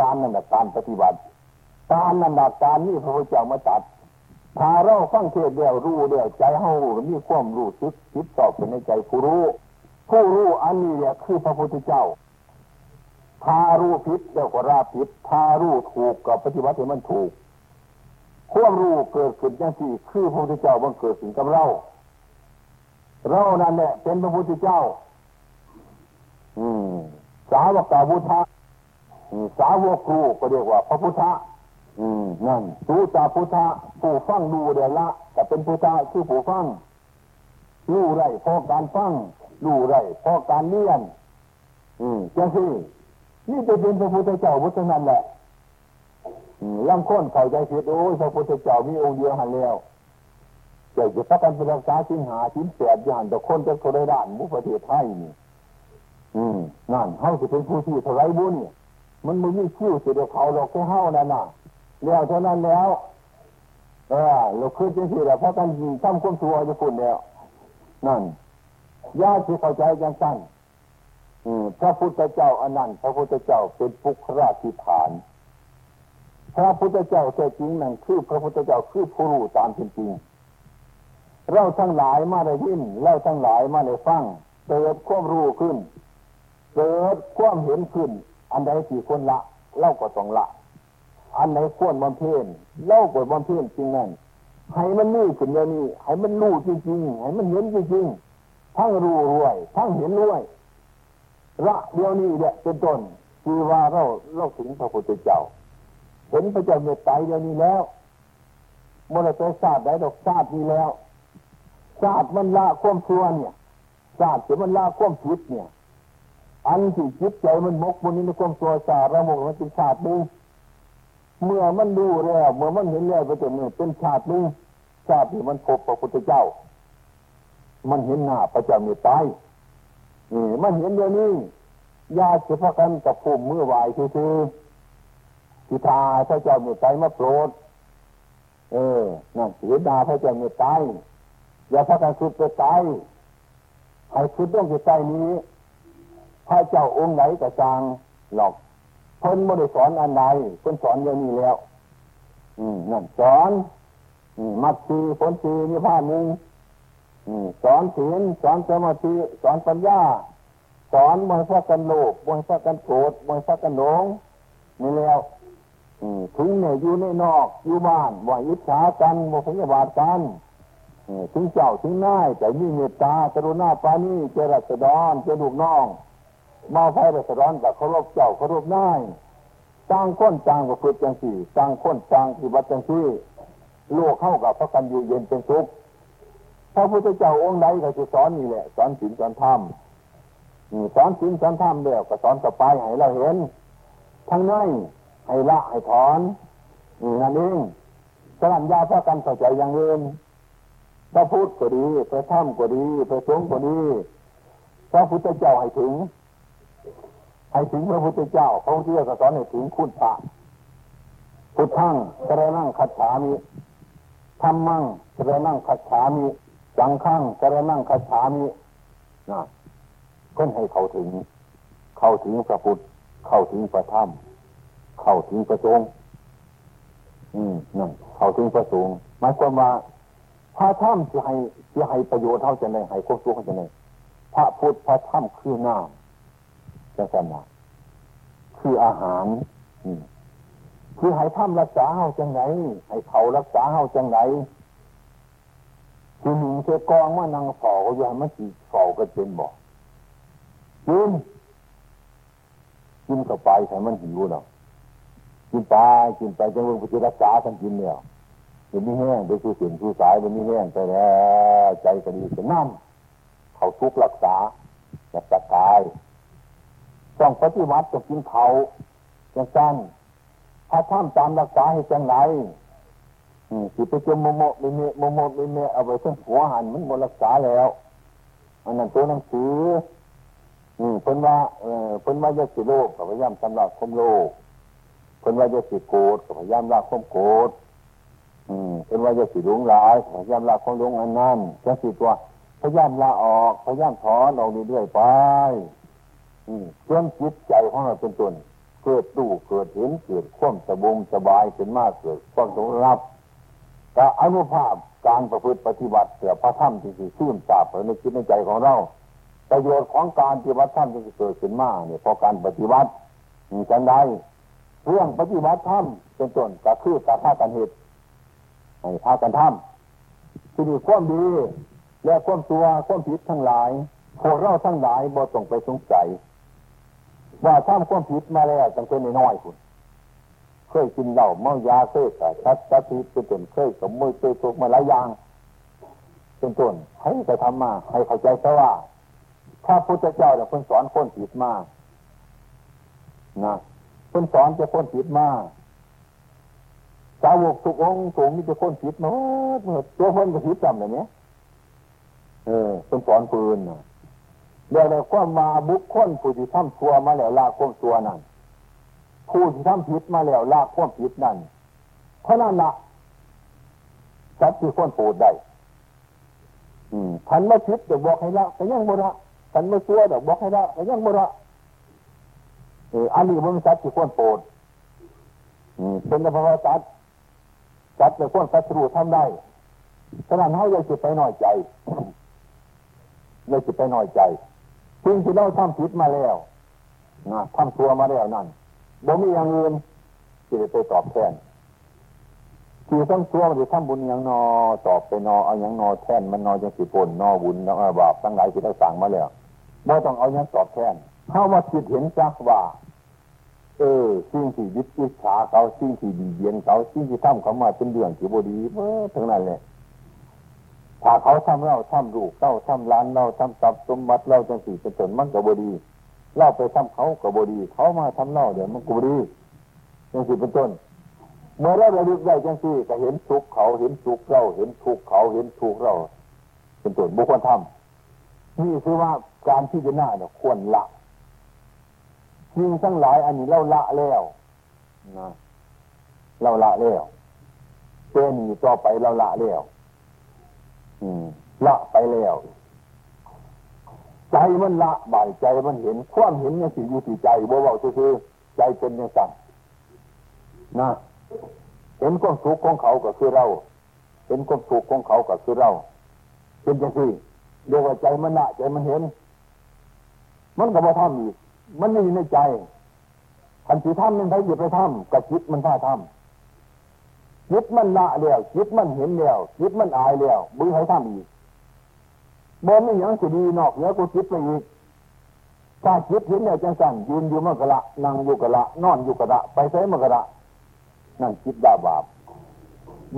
การนั่นแหละการปฏิบัติ การนั่นแหละการนี้พระพุทธเจ้ามาตัด ถ้าเราฟังเทศเดียวรู้เดียวใจเฮามีความรู้สึกคิดสอบเป็นในใจผู้รู้ ผู้รู้อันนี้เนี่ยคือพระพุทธเจ้าทารู้ผิดเดี๋ยวก็ราผิดทารู้ถูกกับปฏิบัติให้มันถูก ความรู้เกิดขึ้นอย่างที่คือพระพุทธเจ้าบังเกิดขึ้นกับเรา เรานั่นแหละเป็นพระพุทธเจ้า อืม สาวกาพุทธะสาวกครูก็เรียกว่า พระพุทธะ อืมนั่นสูตาพุทธะผู้ฟังดูเดี๋ยวละแต่เป็นพุทธะคือผู้ฟังรู้ไรพอการฟังรู้ไรพอการเลี้ยน อืมจังสินี่จะเป็นพระพุทธเจ้าพุทธนันแหละลังค้นเข้าใจผิดโอ้ยพระพุทธเจ้ามีองค์เดียวหันแล้วเจ้าจะพักกันเป็นรักษาชิ้นหาชิ้นแปดอย่างแต่คนจะโทรด้านมุขประเทศไทยนี่อืมนั่นเขาจะเป็นผู้ที่เท่าไรบุญมันมันมีคิ้วเสียเดียวเขาเราแค่เฮานั่นน่ะ แล้วเท่านั้นแล้วเออเราคืนจังสิแล้วเพราะกันทำความชั่วจะคุณแล้วนั่นญาติเข้าใจยังสั้นพระพุทธเจ้าอนันต์พระพุทธเจ้าเป็นปุคราธิฐาน พระพุทธเจ้าแท้จริงนั่นคือพระพุทธเจ้าคือผู้รู้ตามจริงเราทั้งหลายมาได้ยินเราทั้งหลายมาได้ฟังเกิดความรู้ขึ้นเกิดความเห็นขึ้น อันใดสี่คนละเล่าก็ต้องละ อันไหนควรบำเพ็ญเล่าก็บำเพ็ญจริงนั่นให้มันนี่ขึ้นอย่างนี้ให้มันรู้จริงๆให้มันเห็นจริงๆทั้งรู้รวยทั้งเห็นรวยระเดียวนี้เนี่ยเป็นต้นคือว่าเราเราถึงพระพุทธเจ้าเห็นพระเจ้าเมตไตรเดียวนี้แล้วมรดกศาสตร์ได้ดอกศาสตร์นี้แล้วศาสตร์มันละความชั่วเนี่ยศาสตร์จะมันละความผิดเนี่ย อันที่จิตใจมันมกบนนี้ในความชั่วศาสตร์ระมกมันเป็นศาสตร์นึง เมื่อมันดูแล้วเมื่อมันเห็นแล้วไปจนเนี่ยเป็นศาตร์นึงศาตร์ที่มันพบพระพุทธเจ้า มันเห็นหน้าพระเจ้าเมตไตรนี่มันเห็นเดี๋ยวนี้ญาติพากันกับภูมิมือวคือคือทิทาพระเจ้าเมตไตรมาโปรด เออนั่นเสียดาพระเจ้าเมตไตรอย่าพากันสุดไปตายให้สุดต้องไปตายนี้ พระเจ้าองค์ไหนก็จางหลอก เพิ่นไม่ได้สอนอันใดเพิ่นสอนอย่างนี้แล้ว อืมนั่นสอนมัดสีผลสีนี่ผ้าหนึ่งสอนศีลสอนสมาธิสอนปัญญา สอนมวยพักกันโลภมวยพักกันโกรธมวยพักกันหลงนี่แล้วถึงเนี่ยอยู่ในนอกอยู่บ้านว่าอิจฉากันว่าพยาบาทกันถึงเจ้าถึงนายแต่มีเมตตากรุณาปานีเจริญสดอนเจลูกน้อง มาไฟรัศดอนกับเคารพเจ้าเคารพนายต่างคนต่างกับฝึกจังสี่ต่างคนต่างปฏิบัติจังสี่โลกเข้ากับพระกันอยู่เย็นเป็นสุขพระพุทธเจ้าองค์ใดก็จะสอนนี่แหละสอนศีลสอนธรรมสอนศีลสอนธรรมเดียวก็สอนต่อไปให้เราเห็นทั้งนั้นให้ละให้ถอนนี่นั่นเองสัญญาพระกันเข้าใจอย่างอื่นพระพุทธก็ดีพระธรรมก็ดีพระสงฆ์ก็ดีพระพุทธเจ้าให้ถึง ให้ถึงพระพุทธเจ้าพระพุทธเจ้าสอนให้ถึงคุณพระพุทธังกระนั่งขัดฉามิธรรมังกระนั่งขัดฉามิสังขังกระนั่งคาถามินะก็ให้เขาถึง เข้าถึงพระพุทธ เข้าถึงพระธรรม เข้าถึงพระสงฆ์อืมนั่นเข้าถึงพระสงฆ์หมายความว่าพระธรรมจะให้จะให้ประโยชน์เท่าจะไหนให้ควบคุมเท่าจะไหนพระพุทธพระธรรมคือน้ำ จะสนาคืออาหารคือให้ธรรมรักษาเฮาจังไหนให้เขารักษาเฮาจังไหนคือหนึ่งเจ้กองว่านังเฝ้าอย่ามันสีเฝ้าก็เป็นบอกกินกินเข้าไปแต่มันหิวเนาะกินไปกินไปจนวันพุทธรักษาท่านกินเนี่ยเดี๋ยวนี้แห้งเดี๋ยคือเสียงคือสายเดี๋ยวนี้แห้งไปแล้วใจก็ดีเป็นน้ำเขาทุกรักษาจะตะกาย ต้องปฏิบัติต้องกินเขาจังสั้นถ้าท่ามตามรักษาให้จังไหนสิไปจมโมโมไม่เมโมโมไม่เมเอาไปเส้นหัวหันมันหมดรักษาแล้วอันนั้นตัวหนังสืออืมเพิ่นว่าเออเพิ่นว่าจะสิโลกกับพยายามสำลักคมโลกเพิ่นว่าจะสิโกรธกับพยายามละคมโกรธอืมเป็นว่าจะสิหลงหลายพยายามละของหลงอันนั้นจะสิตัวพยายามละออกพยายามถอนออกเรื่อยๆไป อืมจนจิตใจของเราเป็นต้นเกิดตู้เกิดเห็นเกิดความสบงสบายขึ้นมากเกิดความสงรับก็อนุภาพการประพฤติปฏิบัติเสือพระธรรมที่สิซื่นทราบในจิตในใจของเราประโยชน์ของการปฏิบัติธรรมที่เกิดขึ้นมาเนี่ยพอการปฏิบัติมีกันได้เรื่องปฏิบัติธรรมเป็นต้นก็คือการท่ากันเหตุให้พากันทำที่ดีความดีและความตัวความผิดทั้งหลายพวกเราทั้งหลายบ่ต้องไปสงสัย ว่าทำความผิดมาแล้วจังเป็นน้อยคุณเคยกินเหล้าเมายาเคยแต่ชัดชัดทีเป็นต้นเคยสมมติเคยถูกมาหลายอย่างเป็นต้นให้ไปทำมา ให้เข้าใจซะว่าถ้าพุทธเจ้าเนี่ยคนสอนคนผิดมากนะคนสอนจะคนผิดมากสาวกทุกองค์สูงมีจะคนผิดมาเมื่อตัวคนก็ผิดจำเลยเนี้ยเออคนสอนปืนนะ เดี๋ยวเลยความมาบุคคลผู้ที่ทำชั่วมาแล้วลากความชั่วนั่นผู้ที่ทำผิดมาแล้วลากความผิดนั่นเท่าะนั้นละสัตว์ที่คนปูดได้อืมทันมาผิดเดี๋ยวบอกให้ละแต่ยังบ่ละทันมาชั่วเดี๋ยวบอกให้ละแต่ยังบ่ละอออันนี้มันสัตว์ที่คนปูดเป็นพระว่าสัตว์สัตว์แต่คนสัตว์รู้ทำได้ขนาดเขาอยากจะไปหน่อยใจอยากจะไปหน่อยใจ สิ่งที่เราทำผิดมาแล้วนะทำชั่วมาแล้วนั่นบ่มีอย่างอื่นที่จะไปตอบแทนที่ต้งชั่วมันจะทำบุญอย่างนอตอบไปนอเอาอย่างนอแทนมันนอจังสิปนนอบุญนอบาปทั้งหลายที่เราสั่งมาแล้วไม่ต้องเอาอย่างตอบแทนเข้ามาคิดเห็นจักว่า เออสิ่งที่ยึดอิจฉาเขาสิ่งที่ดีเยียนเขาสิ่งที่ทำเขามาเป็นเรื่องที่บดีเมื่อทั้งนั้นเลย ถ้าเขาทำเราทำลูกเราทำร้านเราทำทรัพย์สมบัติเราจังสี่เป็นต้นมันก็บดีเล่าไปทำเขาก็บดี เขามาทำเล่าเดี๋ยวมันก็บดีจังสี่เป็นต้น เมื่อเราระลึกได้จังสี่ก็เห็นทุกเขาเห็นทุกเราเห็นทุกเขาเห็นทุกเรา เป็นต้นบุคคลทำนี่คือว่าการที่จะหน้าเนี่ยควรละสิ่งทั้งหลายอันนี้เราละแล้วนะเราละแล้วเป็นต่อไปเราละแล้ว ละไปแล้ว ใจมันละบ่ายใจมันเห็น ความเห็นเนี่ยสิอยู่ที่ใจบ่เบาคือใจเป็นยังสั่งนะเห็นความสุขของเขาก็คือเรา เห็นความสุขของเขาก็คือเรา เป็นจังซี่เรียกว่าใจมันละใจมันเห็น มันก็บ่ทำอีกมันไม่อยู่ในใจขันสีทำมันใครหยุดไปทำกับจิตมันท่าทำ จิตมันละแล้วจิตมันเห็นแล้วจิตมันอายแล้วมือให้ทำอีกบนไม่ยังสิดีนอกเหนือกูจิตไปอีกถ้าจิตเห็นแล้วจังสั่นยืนอยู่มันกะละนั่งอยู่กะละนอนอยู่กะละไปใช้มันกะละนั่นจิตดาบาป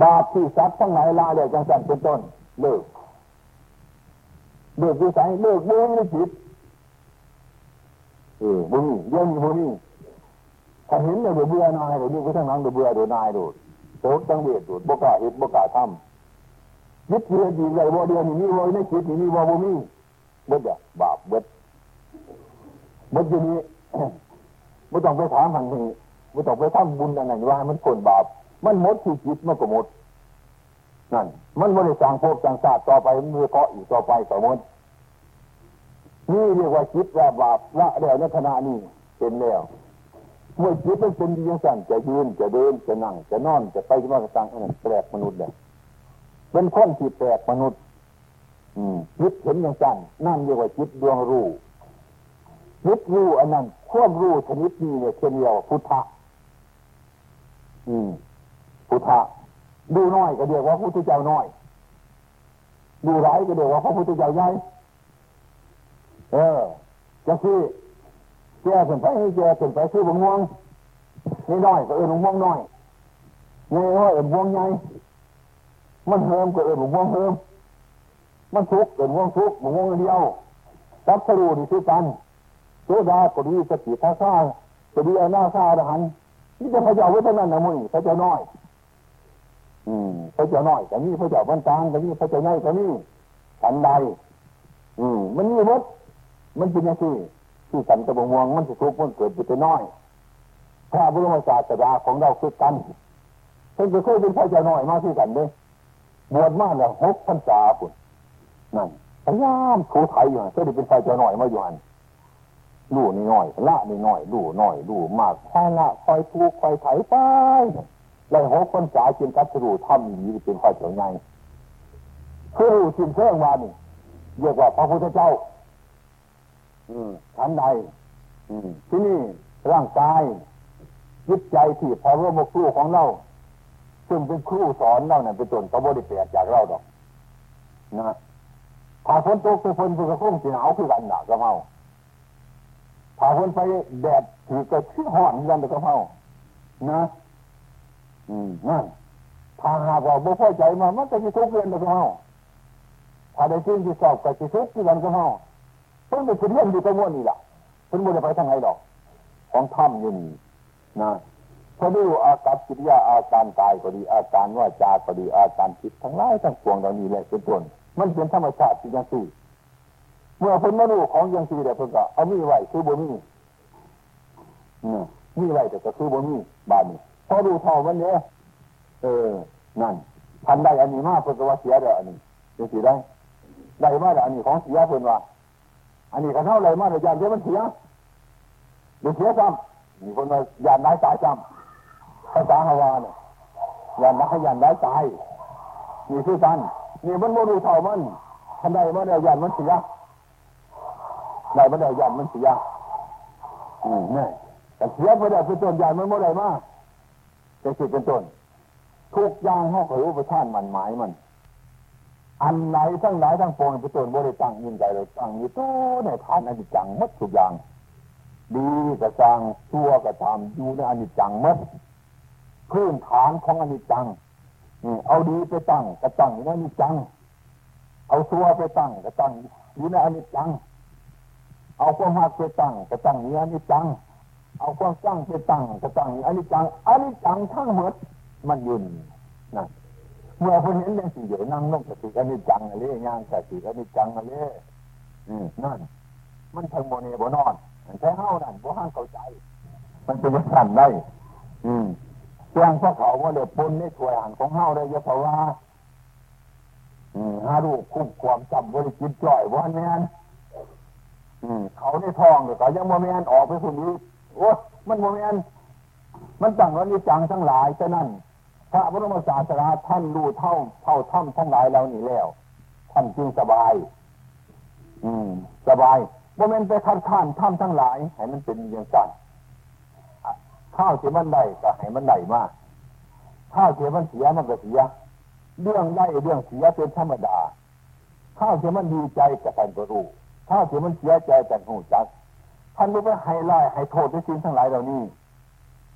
บาปที่สัตว์ทั้งหลายละแล้วจังสั่นเป็นต้นเลิกเลิกวิสัยเลิกมือไม่จิตเออบุญเยี่ยมบุญถ้าเห็นเนี่ยเดี๋ยวเบื่อนายเดี๋ยวนี้ก็ทั้งนั้นเดี๋ยวเบื่อเดี๋ยวนายดู โตจังเวทดูดบกาเห็ดบกาทำยึดเดียดีเลยว่าเดียวนี่มีว่าไม่คิดนี่มีว่าบ่มีเบิดบาปเบิดเบิดอยู่นี้ไม่ต้องไปถามทางนี้ไม่ต้องไปทำบุญอะไรว่า มันคนบาป มันหมดที่จิตมันก็หมดนั่นมันไม่ได้สร้างภพสร้างศาตร์ต่อไปมันมีเกาะอีกต่อไปต่อมดนี่เรียกว่าจิตว่าบาปละแล้วในขณะนี้เป็นแล้ว เมื่อจิตมันเป็นอยังสั่นจะยืนจะเดินจะนั่งจะนอนจะไปที่มากระตังอันนั้นแปลกมนุษย์เลยเป็นคนที่แปลกมนุษย์ อืมจิตเห็นอยังสั่นนั่นเรียกว่าจิตดวงรู้จิตรู้อันนั้นควบรู้ชนิดนี้เนี่ยเช่นเดียวพุทธะอืมพุทธะดูน้อยก็เดียวว่าพระพุทธเจ้าน้อยดูร้ายก็เดียวว่าพระพุทธเจ้าใหญ่เออจะคือ แก่เป็นไปแก่เป็นไปคือบงวงนี่น้อยก็เออบงวงน้อยนี่น้อยเออบงวงใหญ่มันเฮิมก็เออบงวงเฮิมมันทุกข์เออบงวงทุกข์บงวงเดียวรับสรูนี่คือกันโซดาก็ดีสติท่าซ่าก็ดีอนาซ่าอรหันนี่จะพระเจ้าไว้เท่านั้นนะมึงพระเจ้าน้อย อืมพระเจ้าน้อยแต่นี่พระเจ้าบรรจางแต่นี่พระเจ้าใหญ่แต่นี่ฉันใดอืมมันมีรถมันเป็นยังไที่สันตะบงวงมันจะทุกข์มันเกิดไปน้อยพระบรมศาสดาของเราคือกันเพิ่นก็เคยเป็นพระเจ้าน้อยมาที่กันเด้บวชมาแล้วหกพรรษาปุ่นนั่นพยายามถูไถอยู่เพื่อได้เป็นพระเจ้าน้อยมาอยู่หันลู่นี่น้อยละนี่น้อยลู่น้อยลู่มากค่อยละค่อยถูค่อยไถไปแล้วหกพรรษาจึงกัดสรูทำดีเป็นพระเจ้าใหญ่คือรู้สิ่งเชื่องวานี่เรียกว่าพระพุทธเจ้า ชั้นใดที่นี่ร่างกายจิตใจที่พอร่วมครูของเราซึ่งเป็นครูสอนเราเนี่ยเป็นต้นเขาบริเปลกจากเราดอกนะถ้าฝนตกไปฝนไปกระพุ่งสีหนาวคือกันหนักกระเมาถ้าฝนไปแดดถือกระชื้อห่อนกันกระเมานะอืมนั่นถ้าหากว่าบ่พอใจมามันก็จะทุกข์เรียนกระเมาถ้าได้สิ่งที่สอบก็จะทุกข์ที่กันกระเมา เพิ่งไปเรียนอยู่ตรงนี้แหละเพิ่งบ่ได้ไปทางไหนดอก ของถ้ำอยู่นี่นะพอดูอาการกิริยาอาการกายก็ดี อาการว่าจาก็ดีอาการคิดทั้งหลายทั้งปวงเหล่านี้แหละเป็นต้นมันเป็นธรรมชาติที่ยังสี่เมื่อคนมาดูของยังสี่แต่เพิ่นก็เอามีไว้คือบ่มีนี่มีไว้แต่ก็คือบ่มีบานนี้พอดูเท่ามันเนี่ยเออ นั่นทันได้อันนี้มาเพิ่นก็ว่าเสียเด้ออันนี้ยังสี่ได้ได้มาแต่อันนี้ของเสียเพิ่นว่า อันนี้ก็เท่าไรมาแต่ยานเดียวมันเสียเดี๋ยวเสียซ้ำมีคนมายานนายสายซ้ำภาษาฮาวาเนี่ยยานนักยานได้ตายมีชื่อกันนี่มันโมดูเท่ามันทันใดมันเดียวยานมันเสียใดมันเดียวยานมันเสียอืมนี่แต่เสียไปได้เป็นต้นยานมันโมได้มากจะสิเป็นต้นทุกอย่างห้องรู้ประท่านมันหมายมัน อันไหนทั้งหลายทั้งปวงเป็นต้นโมได้ตั้งยินใจเลยตั้งอยู่ตัวในฐานอนิจจังมัดทุกอย่าง ดีกระจังชั่วกระทำอยู่ในอนิจจังมัดพื้นฐานของอนิจจังเอาดีไปตั้งกระตั้งอยู่ในอนิจจัง เอาซัวไปตั้งกระตั้งอยู่ในอนิจจัง เอาความหักไปตั้งกระตั้งอยู่ในอนิจจัง เอาความสร้างไปตั้งกระตั้งอยู่ในอนิจจังอนิจจังทั้งหมดมันยืนนะ เมื่อคนเห็นอย่างสี่เดี๋ยวนั่งลงสติอนิจจังอะไรย่างสติอนิจจังอะไรนั่น มันทังโมเนบนอนแค่เฮ้านั่นบ่ห้างเข้าใจ มันเป็นสั่นได้ อืมแจ้งพระเขาว่าเดือดปนในถวยหันของเฮาได้ยะเพราะว่าฮารูคุ้มความจำบริจิตจ่อยว่าแมนเขาในทองเดี๋ยวเขายังโมเมนออกไปคนนี้โอ้มันโมเมนมันตั้งวันนี้จังทั้งหลายฉะนั้น ระบรมศาสดาท่านรู้เท่าเท่าท่ำทั้งหลายเรานี่แล้ว ท่านจึงสบาย อืม สบายโมเมนไปคัดค้านท่ำทั้งหลายให้มันเป็นอย่างสั่นข้าวเสียมันได้ก็ให้มันได้มากข้าวเสียมันเสียมันก็เสีย เรื่องได้เรื่องเสียเป็นธรรมดา ข้าวเสียมันดีใจกับท่านก็รู้ข้าวเสียมันเสียใจกันหูจักท่านรู้ว่าให้ไล่ให้โทษในสิ่งทั้งหลายเหล่านี้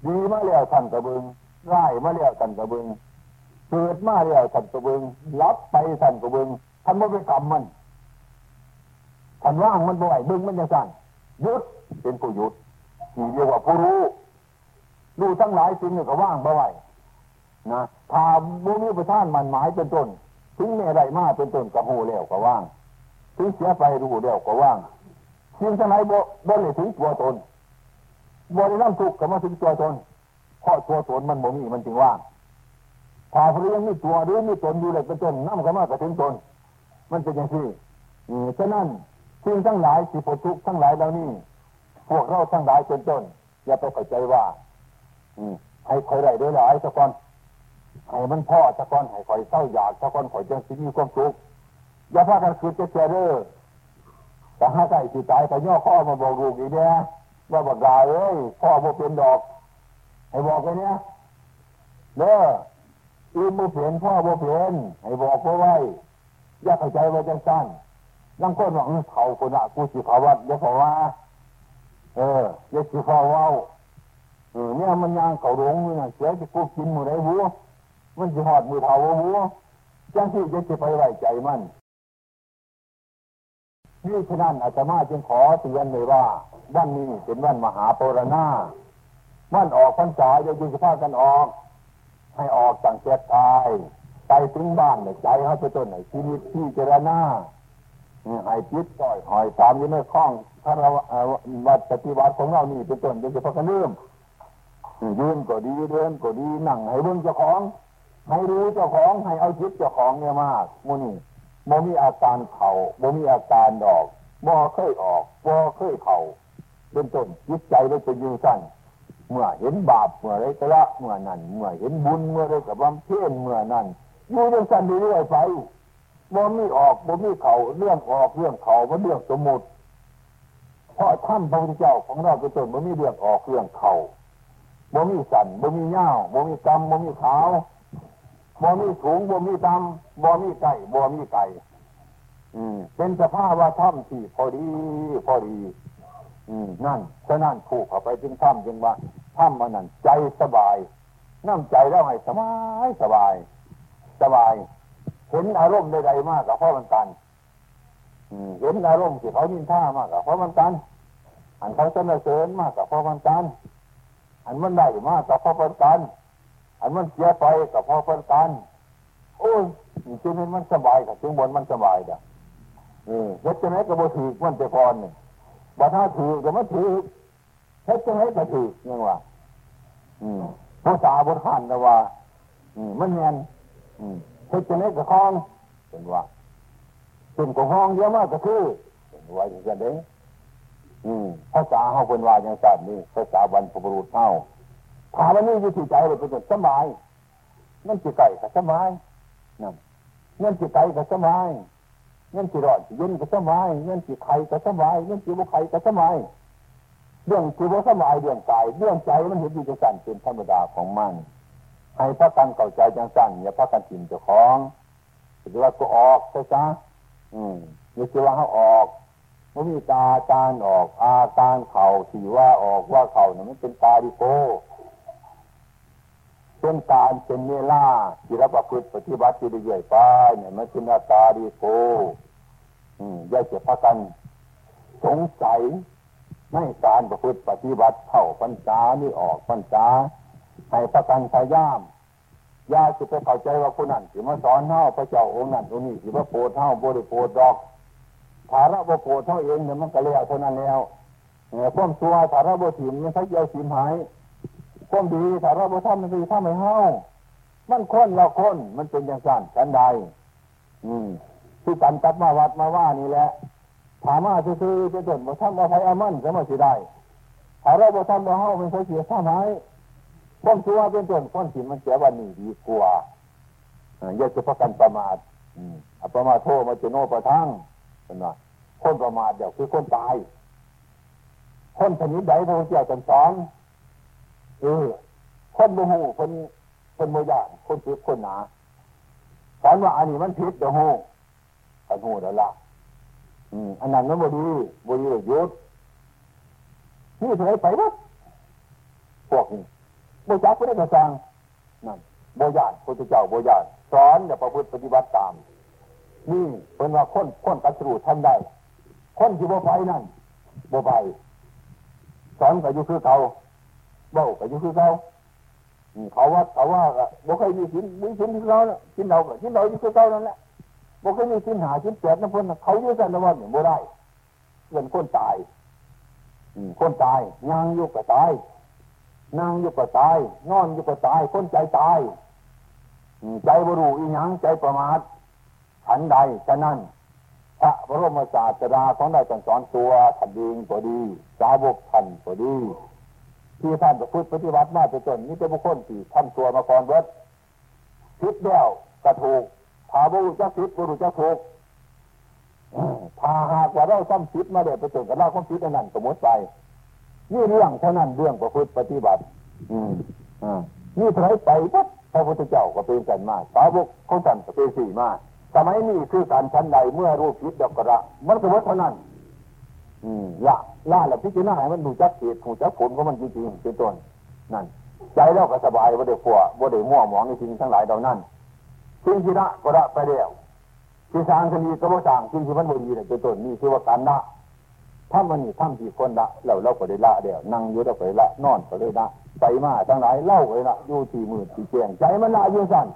ดีมากแล้วท่านกระเบิง ไล่มาแล้วท่านกระเบิงเกิดมาแล้วท่านกระเบิงรับไปท่านกระเบิงท่านไม่ไปกรรมมันท่านว่างมันบ่อยบึงมันจะสั่งยุดเป็นผู้ยุดนี่เรียกว่าผู้รู้ดูทั้งหลายสิ่งหนึ่งก็ว่างบ่ไหวนะถ้าบุญประท่านมันหมายเป็นต้นถึงแม่ไรมาเป็นต้นกับโหแล้วก็ว่างถึงเสียไปรู้แล้วก็ว่างสิ่งทั้งหลายบ่บ่เลยถึงตัวตนบ่ได้นั่งทุกข์กับมาถึงตัวตน เพราะตัวตนมันบ่มีมันจึงว่างถ้าพระยังมีตัวหรือมีตนอยู่เลยเป็นต้นนั่งกับมากับถึงตน มันเป็นอย่างที่ฉะนั้นสิ่งทั้งหลายสิ่งทุกข์ทั้งหลายเหล่านี้พวกเราทั้งหลายเป็นต้น อย่าไปเข้าใจว่าให้คอยได้ด้วยหลายสักคนให้มันพ่อสักคนให้คอยเศร้าอยากสักคนคอยจังสิมีความสุขอย่าพากันคืนจะเจริญแต่ห้าใจสิตายแต่ย่อข้อมาบอกลูกอีกเนี่ยว่าบอกดาเอ้ยพ่อโมเป็นดอก ให้บอกไปเนี่ยเด้ออืมโมเปลี่ยนพ่อโมเปลี่ยนให้บอกเพราะไว้อย่าเข้าใจไว่าจังสั้นยังคนหวังเขาคนละกูสิภาวะอย่าภาวะเอออย่าสิภาวะเออเนี่ยมันยางเขาหลงเนี่ยเสียจะกูกินมือไรหัวมันจะหอดมือเท้าหัวจังที่จะจะไปไว้ใจมันนี่ฉะนั้นอาตมาจึงขอเตือนเลยว่าวันนี้เป็นวันมหาปรณา วันออกพรรษาจะยิงสภาพกันออก ให้ออกจากเจ็ตายไปถึงบ้านเนี่ยใจเขาจะต้นไหนชีวิตที่เจรณาให้จิตก่อยหอยตามอยู่ในข้องถ้าเราวัดปฏิวัติของเรานี่เป็นต้นจะจะพักกันเริ่มยืนก็ดีเดินก็ดีนั่งให้เบิ่งเจ้าของให้รู้เจ้าของให้เอาจิตเจ้าของเนี่ยมากมูนี่โมมีอาการเข่าโมมีอาการดอกบ่เคยออกบ่เคยเข่าเป็นต้นจิตใจได้เป็นยืนสั้น เมื่อเห็นบาปเมื่อไรก็ละเมื่อนั้นเมื่อเห็นบุญเมื่อไรกับำเพ็ญเมื่อนั้นอยู่ยังสั้นเรื่อยไปบ่มีออกบ่มีเข่าเรื่องออกเรื่องเข่าบ่เรื่องสมมุติเพราะท่านพระพุทธเจ้าของเราเป็นต้นบ่มีเรื่องออกเรื่องเข่าบ่มีสันบ่มีเงาบ่มีกรรมบ่มีขาวบ่มีสูงบ่มีต่ำบ่มีไก่บ่มีไก่ อืม เป็นสภาพว่าถ้ำที่พอดี พอดี นั่นฉะนั้นผูกเข้าไปจึงถ้ำจึงว่าถ้ำมันนั่นใจสบายน้ำใจแล้วให้สบายสบาย สบาย เห็นอารมณ์ใดๆมากกับพราะมันกันเห็นอารมณ์ที่เขายินท่ามากกับพราะมันกันอันเขาสนเสริญมากกับพราะมันกันอันมันได้มากกับพราะมันกันอันมันเสียไปกับพราะมันกันโอ้ยจึงมันสบายกับจึงบนมันสบายเด้อเฮ็ดจะไหนกับบ่ถือมันแต่ก่อนนี่ บ่ถ้าถือก็มันถือเฮ็ดจะไหนก็ถือยังว่าภาษาบทขันนะว่ามันเงียนเฮ็ดจะไหนก็คล้องเป็นว่าเป็นของห้องเยอะมากก็คือเป็นว่าอย่างนั้นเด้ภาษาเฮาเป็นว่าอย่างสั้นนี่ภาษาบรรพบุรุษเฮาถามว่านี่อยู่ที่ใจเราเป็นสบายนั่นจิไก่ก็สบายนั่นนั่นจิไก่ก็สบาย เงินจีร้อนเย็นก็สบายเงินจีไข่ก็สบายเงินจีบุไข่ก็สบายเรื่องจีบุสบายเรื่องกายเรื่องใจมันเห็นอยู่จังสันเป็นธรรมดาของมันให้พระกันเข้าใจจังสันอย่าพระกันถิ่นเจ้าของหรือว่าก็ออกใช่ไหมอืมอย่าคิว่าเขาออกมันมีตาตาออกอาการเข่าสีว่าออกว่าเข่าเนี่ยมันเป็นตาดิโก เป็นการเป็นเมล่าที่รับประพฤติปฏิบัติที่เรื่อยไปเนี่ยมันเป็นอาตาดีโกอย่าจะพักกัน สงสัยไม่การประพฤติปฏิบัติเข้าปัญจานี่ออกปัญจาให้พักกันพยายามยาจะไปเข้าใจว่าคนนั้นที่มาสอนเท่าพระเจ้าองค์นั้นองค์นี้ที่ว่าโปรดเท่าบริโภดดอกภาระบ่โปรดเท่าเองเนี่ยมันก็แล้วเท่านั้นแล้วเนี่ยความตัวภาระบ่ถิ่มมันใช้เกี่ยวสิมหาย ความดีถ้าเราบ่ทำมันดีถ้าไม่เฮามันค้นเราค้นมันเป็นอย่างสั้นกันใด อืมที่กันตัดมาวัดมาว่านี่แหละถามว่าซื้อจะจนบ่ทำว่าไผอามันจะมาสิได้ถาเราบ่ทำบ่เฮาเป็นเสียท่าไม้ความชั่วเป็นต้นความสิมันเสียวันนี้ดีกว่าอย่าจะพักกันประมาทอัปมาโทมาจุโนประทังเป็นว่าคนประมาทเดี๋ยวคือคนตาย คนชนิดใดพระพุทธเจ้าสอน เออคนโมโหคนคนโมยานคนผิดคนหนาสอนว่าอันนี้มันผิดเดี๋ยวโหกันโหแล้วล่ะอืมอันนั้นมันบดีบดีเลยยุดนี่เถอะไปวัดพวกนี้โบจักไม่ได้กระจังนั่นโบยานพระเจ้าโบยานสอนอย่าประพฤติปฏิบัติตามนี่เป็นว่าคนคนตัดสู้ท่านได้ คนที่โบไปนั่นโบไปสอนก็อยู่คือเขา เบ้าก็อยู่คือเขาเขาว่าเขาว่าบ่เคยมีสินมีสินที่เขาสินเราก็สินเราอยู่คือเขานั่นแหละบ่เคยมีสินหาสินแปดนั่นพ้นเขาอยู่กันนะว่าเนี่ยบ่ได้เงินคนตายคนตายนางอยู่ก็ตายนางอยู่ก็ตาย นอนอยู่ก็ตาย คนใจตายใจบรูอีหยังใจประมาทฉันใดฉะนั้นพระบรมศาสดาของได้สอนตัวทันดีก็ดี สาวกท่านก็ดี ที่ท่านจะพูดปฏิบัติมาจะจนนี่เป็นบุคคลที่ทำตัวมาก่อนเบิดพิษแล้วกระถูกพาบุรุษจะพิษบุรุษจะถูกพาหากว่าเราทำพิษมาเดี๋ยวไปจนกับเราความพิษนั่นสมมติไปนี่เรื่องเท่านั้นเรื่องประพฤติปฏิบัติ อืมอ่านี่ถอยไปปุ๊บพระพุทธเจ้าก็เป็นกันมากสาวกเขาสั่นก็เป็นสี่มากสมัยนี้คือการชั้นใดเมื่อรูปพิษดอกกระมันก็ว่าเท่านั้น ละล่าแหละพิจารณาให้มันดูจักเหตุดูจักผลของมันจริงๆเป็นต้นนั่น ใจเราก็สบายบ่ได้ฝัวบ่ได้มั่วหมองในสิ่งทั้งหลายเหล่านั้นสิ่งที่ละก็ละไปแล้วสิ่งสางคดีก็บ่สางสิ่งที่มันบ่ดีเนี่ยเป็นต้นนี่คือว่าการละถ้ามันนี่ทำที่คนละเราเราก็ได้ละเดียวนั่งอยู่เราก็ได้ละนอนก็ได้ละไปมาทั้งหลายเล่าเลยละอยู่ที่มือที่แจ้งใจมันละอยู่สั่น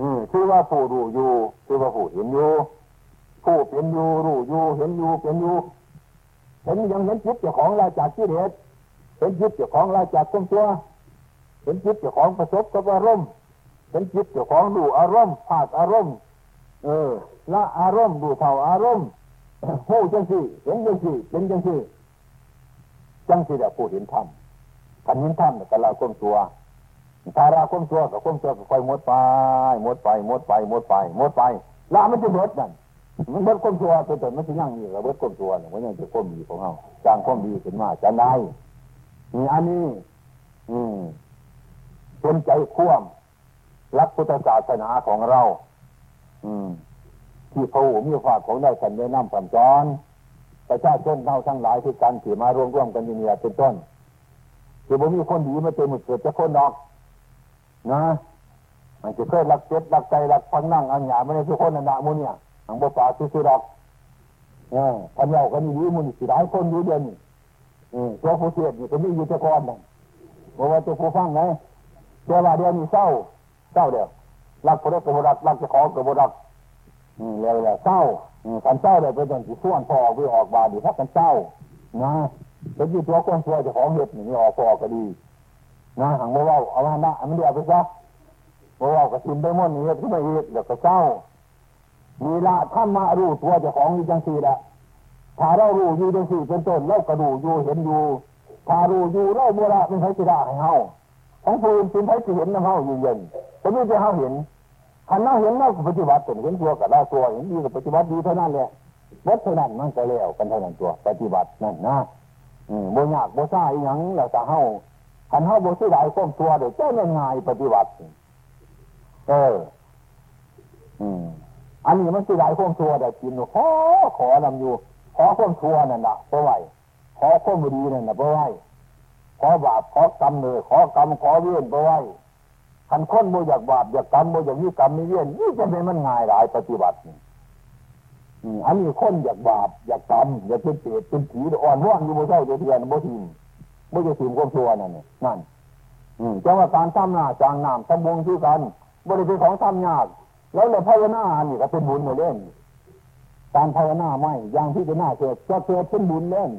อืมคือว่าผู้รู้อยู่คือว่าผู้เห็นอยู่ผู้เป็นอยู่รู้อยู่เห็นอยู่เป็นอยู่ เห็นยังเห็นจิตเจ้าของลาจากที่เด็ดเห็นจิตเจ้าของลาจากความตัว เห็นจิตเจ้าของประสบกับอารมณ์เห็นจิตเจ้าของดูอารมณ์ภาคอารมณ์ เออละอารมณ์ดูเท่าอารมณ์หูจังสี่เห็นจังสี่เป็นจังสี่จังสี่แหละผู้เห็นธรรมกันเห็นธรรมแต่เราก้มตัวถ้าเราก้มตัวกับก้มตัวก็ค่อยหมดไปมดไปมดไปมดไปมดไปละมันจะเบิดนั่น มันเบิดก้มตัวตัวตนมันจะยั่งอยู่กับเบิดก้มตัวเนี่ยมันยังจะก้มดีของเราจางก้มดีขึ้นมาจะได้นี่อันนี้ อืมเป็นใจคว่ำรักพุทธศาสนาของเรา อืม ที่พระหูมีฝากของได้ฉันได้นำคำสอนประชาชนเราทั้งหลายที่กันที่มารวมร่วมกันอยู่เนี่ยเป็นต้นคือบ่มีคนดีมาเต็มหมดเกิดจะคนดอก นะมันจะเคยรักเจ็บรักใจรักพังนั่งอันหยาไม่ได้ทุกคนนันดามุเนี่ย หังบ่ป่าซื้อดอกเนี่ยพันเยากันดีมุนสิหลายคนอยู่เดือนนี้อืมตัวผู้เสียดนี่ก็มีอยู่แต่ก่อนนั่นบอกว่าจะผู้ฟังไงแต่ว่าเดือนนี้เศร้าเศร้าเดียวรักคนรักกับรักรักจะขอกับรักอืมแล้วแล้วเศร้าอืมการเศร้าเดี๋ยวเป็นต้นที่ส่วนพอออกไปออกบาดีพักกันเศร้านะแล้วอยู่ตัวคนตัวจะของเห็ดนี่ออกพอก็ดีนะหังบ่ว่าเอามาหน้ามันเดียวไปซะบ่ว่าก็ชิมไปม่นนี่ก็ไม่เห็ดเดี๋ยวก็เศร้า มีละท่านมารู้ตัวเจ้าของอยู่จังสี่แหละถ้าเรารู้อยู่จังสี่เป็นต้นเรากระดูอยู่เห็นอยู่ถ้ารู้อยู่เราโบราณเป็นไผสิด้ให้เฮาของผู้อื่นเป็นไผสิเห็นน้ำเฮาอยู่เย็นแต่นี่จะเฮาเห็นคันเราเห็นเราก็ปฏิบัติตนเห็นตัวกับเราตัวเห็นดีกับปฏิบัติดีเท่านั้นแหละวัดเท่านั้นมันก็แล้วกันเท่านั้นตัว ปฏิบัตินั่นนะอืมบ่ยากบ่ซ่าอีหยังแล้วแต่เฮาคันเฮาบ่สิได้ความตัวเดี๋ยวเจ้าง่ายปฏิบัติ เออ อืม อันนี้มันสิได้ความตัวได้กินขอขอนำอยู่ ขอความตัวนั่นน่ะบ่ไหวขอความดีนั่นน่ะบ่ไหวขอบาปขอกรรมเลยขอกรรมขอเวียนบ่ไหวคันคนบ่อยากบาปอยากกรรมบ่อยากมีกรรมมีเวียนนี่จะเป็นมันง่ายหลายปฏิบัติอันนี้คนอยากบาปอยากกรรมอยากเป็นเปรตเป็นผีอ่อนว่อนอยู่บ่เจ้าจะเทียนบ่ทีมบ่จะทีมความชั่วนั่นนั่นจังว่าการทำหน้าจางน้ำทำบงคือกันบ่ได้เป็นของทำยาก แล้วเลยภาวนานี่ก็เป็นบุญมาเล่นการภาวนาไม่อย่างที่จะน่าเกิดจะเกิดเป็นบุญเล่น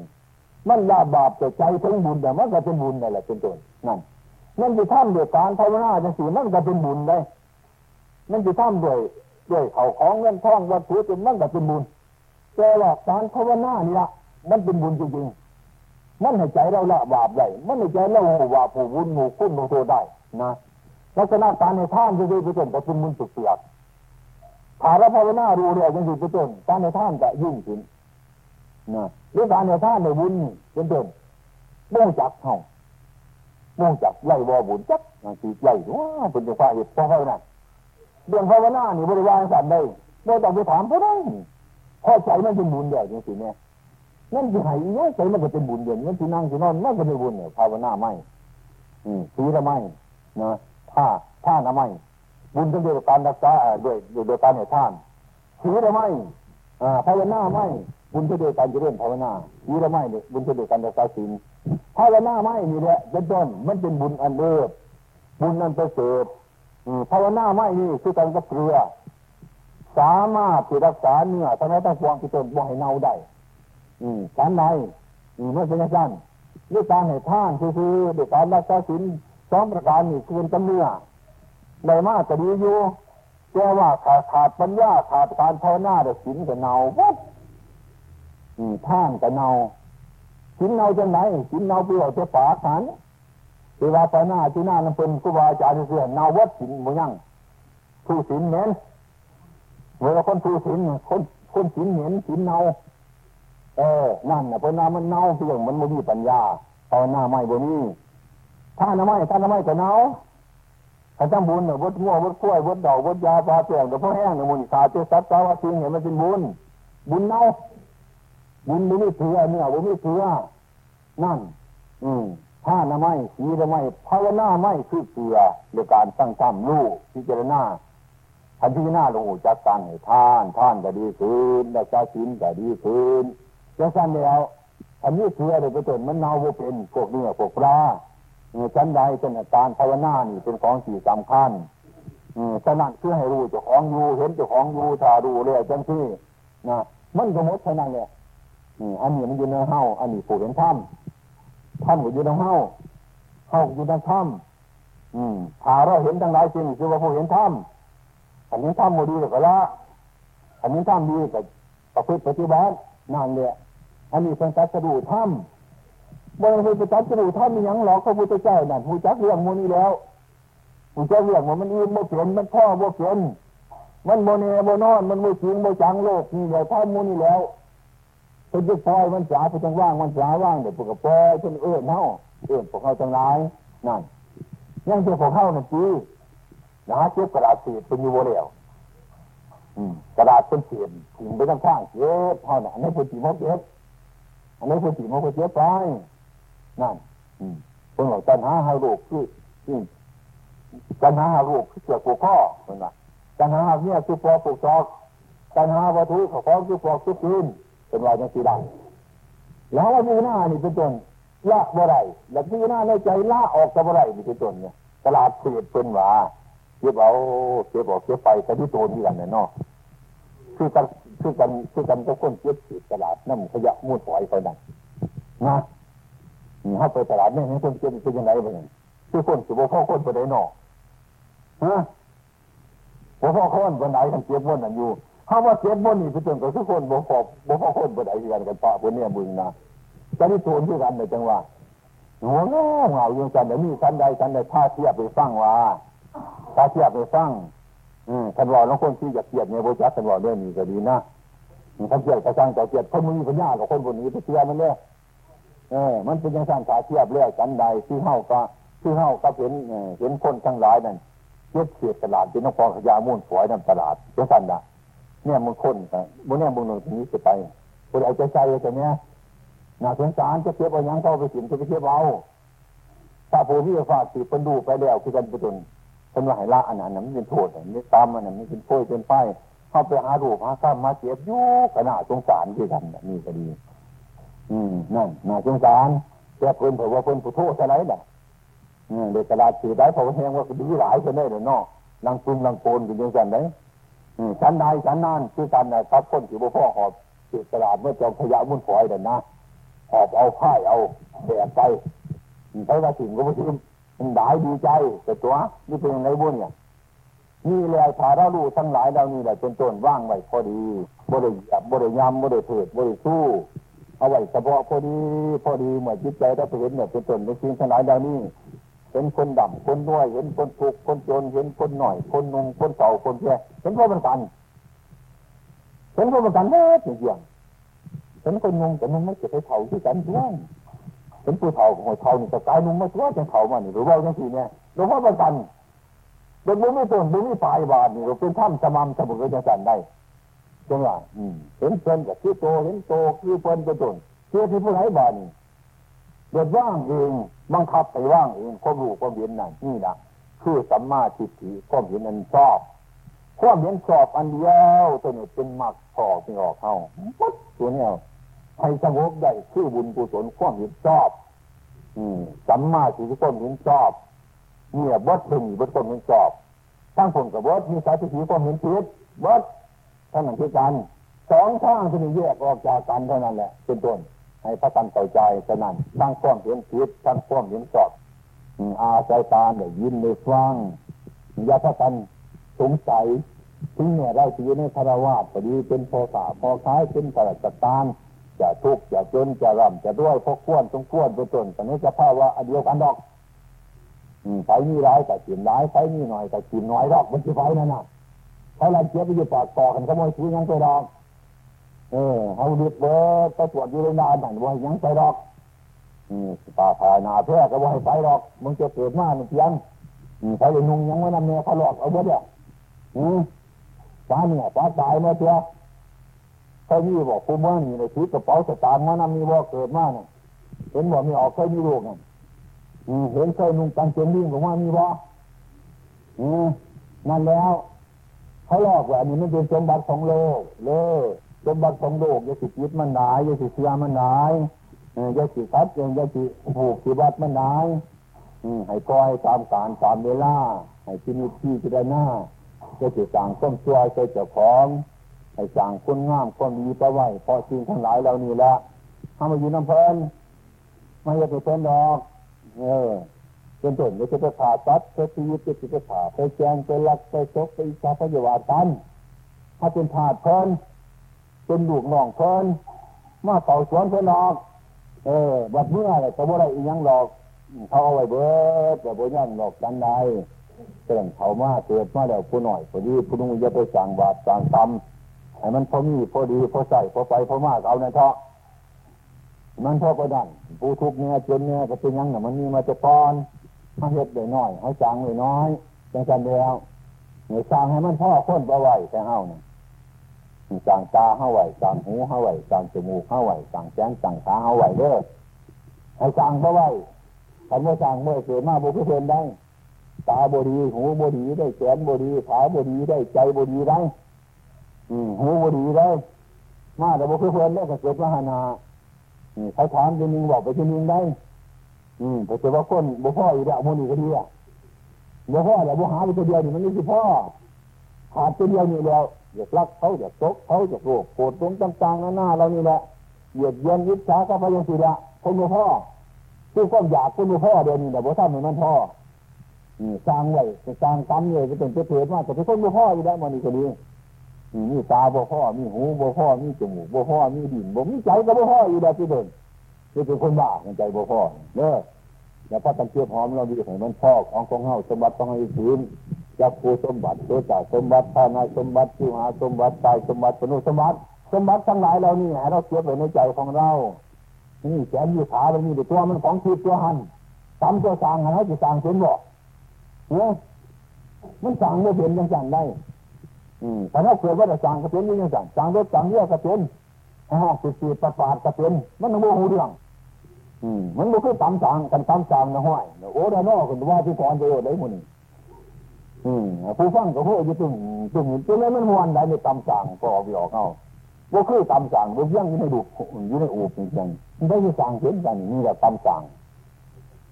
มันลาบาปแต่ใจถึงบุญแต่มันก็เป็นบุญนั่นแหละเป็นต้นนั่นมันจะทำด้วยการภาวนาจังสีมันก็เป็นบุญได้ มันจะทำด้วยด้วยเขาของเงินทองวัตถุจนมันก็เป็นบุญแต่ว่าการภาวนานี่ละมันเป็นบุญจริงๆมันให้ใจเราละบาปได้มันให้ใจเราบาปผู้บุญหมู่คุณหมู่โทได้นะลักษณะการในท่านจะเป็นต้นก็เป็นบุญสุดเสีย ถ้าเราภาวนารู้เรื่องจังสีเป็นต้นการในท่านจะยุ่งขึ้นนะหรือการในท่านในบุญเป็นต้นม่งจักเท่าม่งจักไล่วอบุญจักนั่นคือไล่ว่าเป็นจังหวะเหตุเพราะเท่านั้นเรื่องภาวนานี่บริวารสั่นได้เราต้องไปถามเขาได้พอใจมันเป็นบุญเดียวจริงๆเนี่ยนั่นคือไห้เนี่ยใจมันก็เป็นบุญเดียวนั่นคือนั่งคือนอนมันก็เป็นบุญเนี่ยภาวนาไม่อืมศีลไม่นะผ้าผ้าละไม่ บุญต้องด้วยการรักษาด้วยด้วยการให้ท่านศีลไม่อ่าภาวนาไม่บุญจะด้วยการเจริญภาวนาศีลไม่เนี่ยบุญจะด้วยการรักษาศีลภาวนาไม่นี่แหละเป็นต้นมันเป็นบุญอันเลิศบุญอันประเสริฐภาวนาไม่นี่คือการกับเกลือสามารถที่รักษาเนื้อทั้งนั้นทั้งปวงที่ตนบ่ให้เน่าได้ อืมฉันใดอืมไม่เป็นอย่างนั้นด้วยการให้ท่านคือด้วยการรักษาศีลสองประการนี่คือเป็นจำเนื้อ ในมากก็ดีอยู่แต่ว่าขาดขาดปัญญาขาดการภาวนาเด็กศีลก็เน่าวัดอืมท่านก็เน่าศีลเน่าจังไหนศีลเน่าเปรี้ยวจะฝาขันที่ว่าไปหน้าที่หน้านั่นเป็นครูบาอาจารย์เสื่อเนาวัดศีลบ่ยังผู้ศีลเหม็นเวลาคนผู้ศีลคนคนศีลเหม็นศีลเนาเออนั่นนะเพราะน้ามันเน่าเพียงมันไม่มีปัญญาภาวนาไม่บ่มีถ้าน้ำไม่ถ้าน้ำไม่ก็เน่า ถ้าจำบุญเนี่ยวัดงัววัดกล้วยวัดดอกวัดยาปลาเปลี่ยนเดี๋ยวพ่อแห้งเนี่ยมันขาดเจ้าสัตว์สาวสิ่งเห็นมันเป็นบุญ บุญเน่าบุญไม่มีเถื่อเนี่ยบุญไม่เถื่อนั่น อืมถ้านาไม่สีละไม่ภาวนาไม่คือเกลือโดยการตั้งจำรู้พิจารณาทันทีหน้าลงหูจักการให้ท่านท่านก็ดีขึ้นแล้วจะศีลก็ดีขึ้นจะสั้นแล้วอันนี้เกลือโดยเป็นมันเน่าเป็นพวกเนื้อพวกปลา ชั้นใดเป็นการภาวนานี่เป็นของสี่สำคัญฉะนั้นเพื่อให้รู้เจ้าของอยู่เห็นเจ้าของอยู่ถ้ารู้เลยจังที่นะมันก็มดเท่านั้นเนี่ยอันนี้มันอยู่ในเฮาอันนี้ผู้เห็นธรรมท่านก็อยู่ในเฮาเฮาอยู่ในถ้ำอืมถ้าเราเห็นทั้งหลายจริงคือว่าผู้เห็นธรรมอันนี้ธรรมโมดีก็ละอันนี้ธรรมดีก็ประพฤติปฏิบัตินั่นเนี่ยอันนี้เป็นตัดสรุธรรม บางทีไปตัดสรุธรรมมีย่างหลอกพระพุทธเจ้านั่นผู้จักเรื่องมูนี้แล้วผู้จักเรื่องมันมันอิ่มมันเปลี่ยนมันพ่อบ่เปลี่ยนมันโมเนโมนอนมันโมจริงโมจังโลกนี่เดี๋ยวท่านมูนี่แล้วเพิ่นจะปล่อยมันสาไปจังว่างมันสาว่างเดี๋ยวพวกก็ปล่อยจนเอื้อนเฮาเอื้อนพวกเขาจังไรนั่นยังเจ้าพวกเขานั่นจีนะฮะเจ็บกระดาษสีเป็นอยู่โบเลียวกระดาษเป็นเสียถิ่งไปทั้งข้างเจ็บเท่านั้นอันนี้เป็นสีมกเจ็บอันนี้เป็นสีมกเจ็บไป นั่นเป็นหลักปัญหาหาโรคคือปัญหาหาโรคคือเกี่ยวกับข้อเป็นว่าปัญหาเนี่ยคือปอปลูกซอกปัญหาวัตถุของเขาคือปอกคือปืนเป็นว่าอย่างสีดำแล้วว่ามีหน้านี่เป็นต้นละบ่ไรแล้วมีหน้าในใจละออกกับบ่ไรนี่เป็นต้นเนี่ยตลาดเสียเป็นว่าเก็บเอาเก็บออกเก็บไปกันที่ตัวนี่กันเนี่ยเนาะคือกันคือกันคือกันก็คนเก็บสีตลาดน้ำขยะมูดปล่อยไปนั่นนะ เข้าไปตลาดเนี่ยคนเก็บเป็นยังไงบ้างคือคนสุบพ่อคนไปได้นอกฮะบ่พ่อคนไปไหนกันเก็บวนนั่นอยู่ถ้าว่าเก็บวนนี่เป็นต้นก็คือคนบ่พอบ่พ่อคนไปไหนกันกันปะคนเนี่ยมึงนะแต่นี่ตัวที่กันในจังหวะหัวเงาเงาอยู่กันแต่มีกันใดกันใดท่าเทียบไปฟังว่าตาเทียบไปฟังอืมท่านว่าน้องคนที่อยากเกียดเนี่ยโบจักท่านว่าเรื่องนี้ก็ดีนะท่านเกียดกระชังต่อเกียดคนมีปัญญากับคนคนนี้ไปเทียบมันเนี่ย เออมันเป็นยังสั่งตาเทียบเรื่อยกันใดที่เฮาก็ที่เฮาก็เห็นเห็นคนทั้งหลายนั่นเก็บเศษตลาดเป็นน้องฟอขยามุ่นฝอยน้ำตลาดจังสั่นนะเนี่ยมึงคนบุเนี่ยมึงหนึ่งทีนี้จะไปบุเอาใจใจจะเนี้ยน่าสงสารจะเก็บเอายังเข้าไปสินจะไปเก็บเอาถ้าผู้ที่ฝากสิเป็นดูไปแล้วคือกันประตุนเป็นว่าให้ละอันนั้นมันเป็นโทษอันนี้ตามอันนั้นมันเป็นโป้ยเป็นไฟเข้าไปหาดูหาข้ามมาเจ็บยุ่ขนาดสงสารด้วยกันนี่ก็ดี อืมนั่นน่าสงสารแต่เพิ่นเผยว่าเพิ่นผู้โทษอะไรน่ะเด็กกระดาษสีได้เพราะว่าแหงว่าดีหลายคนได้เลยเนาะลังปุงลังโกนกันยังกันไหนชั้นใดชั้นนั่นคือกันนะครับคนที่บ่พ่อหอบเศษกระดาษเมื่อจอมขยะมุ่นฝอยเดินนะหอบเอาผ้าเอาแบกไปใช้ว่าสิ่งก็ไม่ใช่มันได้ดีใจแต่ตัวนี่เป็นยังไงบุญเนี่ยนี่แหละถ้าเรารู้ทั้งหลายเรานี่แหละเป็นต้นว่างไว้พอดีบริยบบริยำบริเถิดบริสู้ เอาไว้เฉพาะพอดีพอดีเหมือนจิตใจเราเห็นเนี่ยเป็นต้นเป็นสิ่งทั้งหลายเรานี่เห็นคนดำคนน้อยเห็นคนทุกคนจนเห็นคนหน่อย คนนุ่มคนเก่าคนแก่เห็นพวกมันกันเห็นพวกมันกันแม่จริงๆเห็นคนนุ่มกับนุ่มไม่เก็บไปเผาที่กันด้วยเห็นผู้เฒ่าของเฒ่านี่ก็กายนุ่มมาตัวจังเฒ่ามานี่หรือว่าจังสี่เนี่ยหลวงพ่อประกันเด็กบุญไม่ต้นบุญไม่ปลายบาทนี่เราเป็นถ้ำสม่ำเสมอจะสั่นได้ จังหวะเห็นเพิ่นกับคือโตเห็นโตคือเพิ่นเป็นต้นเชื่อที่ผู้ไหนบาทนี่เดือดว่างเองบังคับไปว่างเองความรู้ความเห็นนั่นนี่นะคือสัมมาทิฏฐิความเห็นอันชอบความเห็นชอบอันเดียวตัวนี้เป็นมรรคพอเป็นออกเข้าตัวเนี้ยให้สงบได้คือบุญกุศลความเห็นชอบอืมสัมมาทิฏฐิความเห็นชอบเนี่ยบดถึงบดความเห็นชอบทั้งผลกับบดมีสายทิฏฐิความเห็นผิดบด ท่านหนึ่งคือกันสองทางที่แยกออกจากกันเท่านั้นแหละเป็นต้นให้พระกันต่อใจฉะนั้นตั้งความเห็นผิดตั้งความเห็นชอบอาศัยตาเนี่ยยินในฟังอย่าพระกันสงสัยถึงเนี่ยเราถือในคารวาสพอดีเป็นพอสาพอคล้ายเป็นกระจัดตานจะทุกข์จะจนจะร่ำจะด้วยพกขวนต้องขวนเป็นต้นต่นี้จะภาวะเดียวกันดอกไฟนี่ร้ายแต่กินร้ายไฟนี่หน่อยแต่กินน้อยดอกมันจะไฟนั่นน่ะ ไฟเราเจี๊ยบไปอยู่ปากต่อกันขโมยซื้อยังไปดอก เออเขาเรียกว่าไปตรวจอยู่ในนานหนังว่ายังไปดอกอืมป่าผานาเพื่อก็ว่าให้ไปดอก มึงจะเกิดมาหนึ่งเพียงไปเลยนุ่งยังไม่นำเนี่ยเขาหลอกเอาเบดเนี่ยอืมป้าเนี่ยป้าตายมาเถอะเขามีบอกคุณว่านี่ในชีวิตกระเป๋าสตางค์มานำมีว่าเกิดมาเนี่ยเห็นบอกมีออกเคยมีลูกเนี่ยเห็นเคยนุ่งตังเกงดิ้งของว่ามีว่าอืมนั่นแล้ว เขาหลอกว่าอันนี้ไม่เป็นสมบัติของโลกเลยสมบัติของโลกอย่าสิจิตมันหนายอย่าสิเสียมันหนายอย่าสิคัดอย่าสิผูกสิบัดมันหนายให้ปล่อยตามการตามเวลาให้ที่นี่ที่จะได้หน้าจะสิสั่งต้มช่วยใจเจ้าของให้สั่งคนงามคนดีไปไหวพอสิ่งทั้งหลายเหล่านี้ละทำมาอยู่น้ำเพลินไม่จะไปเป็นดอก เออ เป็นต้นจะไปขาตัดไปตีจะไปขาไปแจงไปลักไปชกไปอิจฉาพยาบาทกันถ้าเป็นถาดเพลินเป็นลูกน้องเพลินมาเป่าสวนเพลินออก เออบัดเมื่อไรแต่ว่าไรอีกยังหลอกเขาเอาไว้เบิดแต่บ่ยังหลอกกันใดเกิดเขามาเกิดมาแล้วผู้หน่อยพอดีผู้นุ่งจะไปสั่งบาปสั่งกรรมให้มันพอมีพอดีพอใส่พอไปพอมากเอาในเถาะมันพอประดันผู้ทุกเนี่ยจนเนี่ยก็เป็นยังเนี่ยมันมีมาจะปอน มาเห็ดเดี๋ยน้อยให้จางเลยน้อยจังกันเดียวเนี่ยสร้างให้มันพ่อค้นประไว้แต่เฮาเนี่ยสร้างตาเฮาไหวสร้างหูเฮาไหวสร้างจมูกเฮาไหวสร้างแขนสร้างขาเฮาไหวเด้อให้สร้างประไว้คำว่าสร้างเมื่อเกิดมาบุคคลได้ ตาบ่ดีหูบ่ดีได้แขนบ่ดีขาบ่ดีได้ใจบ่ดีได้อืมหูบ่ดีได้ มาแต่บุคคลได้ก็เกิดมาหานาเขาถามจะนึงบอกไปจะนึงได้ อืมแต่ว่าคนบุพ่ออยู่แล้วมันนี่ก็ดีอะบุพ่อแต่บุหาไปตัวเดียวนี่มันไม่ใช่พ่อขาดตัวเดียวนี่แล้วอยากรักเขาอยากตกเขาอยากโกรธโกรธตรงต่างๆหน้าเรานี่แหละเหยียดเยียนยิบช้าก็ไปยังสุดละคนบุพ่อคือความอยากคนบุพ่อเดียวนี่แต่บุท่านเหมือนมันพ่อสร้างไว้สร้างกรรมเลยจะเป็นเกิดมาแต่เป็นคนบุพ่ออยู่แล้วมันนี่ก็ดีมีตาบุพ่อมีหูบุพ่อมีจมูกบุพ่อมีดินบุมีใจก็บุพ่ออยู่แล้วที่เดิน นี่เป็นคนบ้าใจบุพ่อเนอะอย่าพักกันเชื่อพร้อมเราดีให้มันพ่อของของเฮาสมบัติต้องให้ถืนจักภูสมบัติตัวจ่าสมบัติภายในสมบัติจิวหาสมบัติตายสมบัติปนุสมบัติ สมบัติทั้งหลายเรานี่ให้เราเก็บไว้ในใจของเรา นี่แขนมีขามันมีตัวมันของทิพตัวหันทำตัวสร้างให้จะสางเป็นบ่เนี่ยมันสางไม่เป็นยังสั่งได้อืมแต่ถ้าเกิดว่าจะสร้างก็เป็นยังสั่งสร้างรถสร้างเรือก็เป็นอ่าสุดๆประปาดก็เป็นมันต้องโมโหเรื่อง มันไม่คือตำสางกันตำสางนะห้อยโอ้ดานอคนว่าที่ก่อนจะโอ้ได้หมดนี่อืมผู้ฟังก็พูดอยู่ตึงตึงตึงแล้วมันมวนได้ในตำสางก็ออกไปออกเอาว่าคือตำสางว่ายังอยู่ในดุอยู่ในอูบจริงๆได้ที่สางเห็นกันนี่แหละตำสาง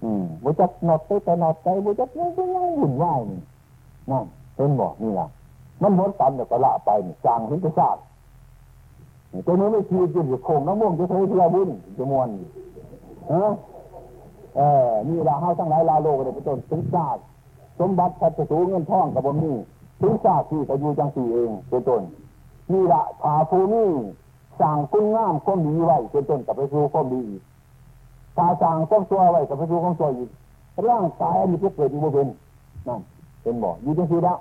อืมบุจักนอดไปแต่นอดใจบุจักยังยังหุ่นไหวนี่นั่นเป็นบอกนี่ละมันหมดตำแต่ก็ละไปนี่สางเห็นจะทราบตัวนี้ไม่ทีจิตอยู่โคงน้ำม่วงจะโทเทียบุญจะมวน เออเออนี่ละเฮาทั้งหลายลาโลกเลยเป็นต้นถึงศาสสมบัติพัฒสูเงินทองกับผมนี่ถึงศาสตร์ที่ก็อยู่จังสี่เองเป็นต้นนี่ละผาภูนี่สั่งคุณงามก้มดีไว้เป็นต้นกับไปสู่ก้มดีตาสั่งก้มตัวไว้กับไปสู่ก้มตัวอีกร่างกายอันนี้ก็เกิดอยู่บนเป็นนั่นเป็นบ่อยู่จังสี่แล้ว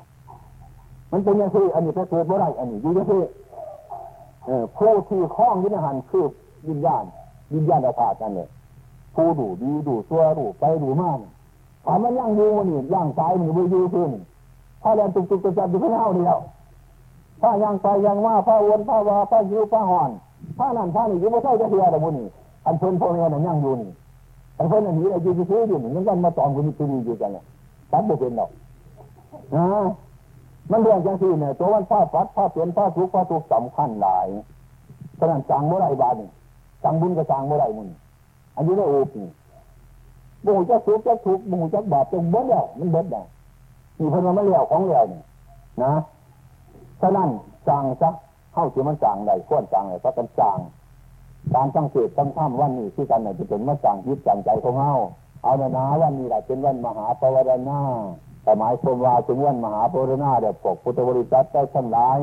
มันเป็นยังไงอันนี้ก็เกิดบ่ได้อันนี้อยู่จังสี่ผู้ที่คล้องยินหันคือวิญญาณวิญญาณอาภากันเนี่ย ผู้ดูดีดูตัวดูไปดูมากถามมันย่างยูนี่ย่างตายมันไม่ยูขึ้นถ้าเรียนตุกตุกจะจับอยู่ข้างเท้าเดียวถ้าย่างไปย่างว่าผ้าวนผ้าวาผ้ายิวผ้าห่อนผ้านั่นผ้านี่ยังไม่ใช่จะเทียแต่บุนี่อันเพิ่นพ่อแม่นั่นย่างยูนี่อันเพิ่นอันนี้อายุจะซื้ออยู่นี่ยังกันมาตอนกุนี่ตีอยู่กันเนี่ยตัดบุเป็นหรอกนะมันเรื่องจังสี่เนี่ยตัววันผ้าฟัดผ้าเปลี่ยนผ้าทุกผ้าทุกสำคัญหลายขนาดจังเมื่อไรบาทนี่จังบุญก็จังเมื่อไรมึง อันนี้ได้โอปีบุญจะทุกจะทุกบุญจะบาปจะเบิดแล้วมันเบิดแล้วมีพิ่นมาไม่เลี้ยวของเลี้ยวนี่นะฉะนั้นจังซะเข้าที่มันจังใดข้อนจังเลยก็กันจังการตั้งเกตตั้งท่ามวันนี้ที่กันเนี่ยจะเป็นมาจังยึดจังใจของเฮาเอาเนาวันนี้แหละเป็นวันมหาปวารณาแต่หมายความว่าถึงวันมหาปวารณาเดี๋ยวปกพุทธบริษัทได้ทั้งหลาย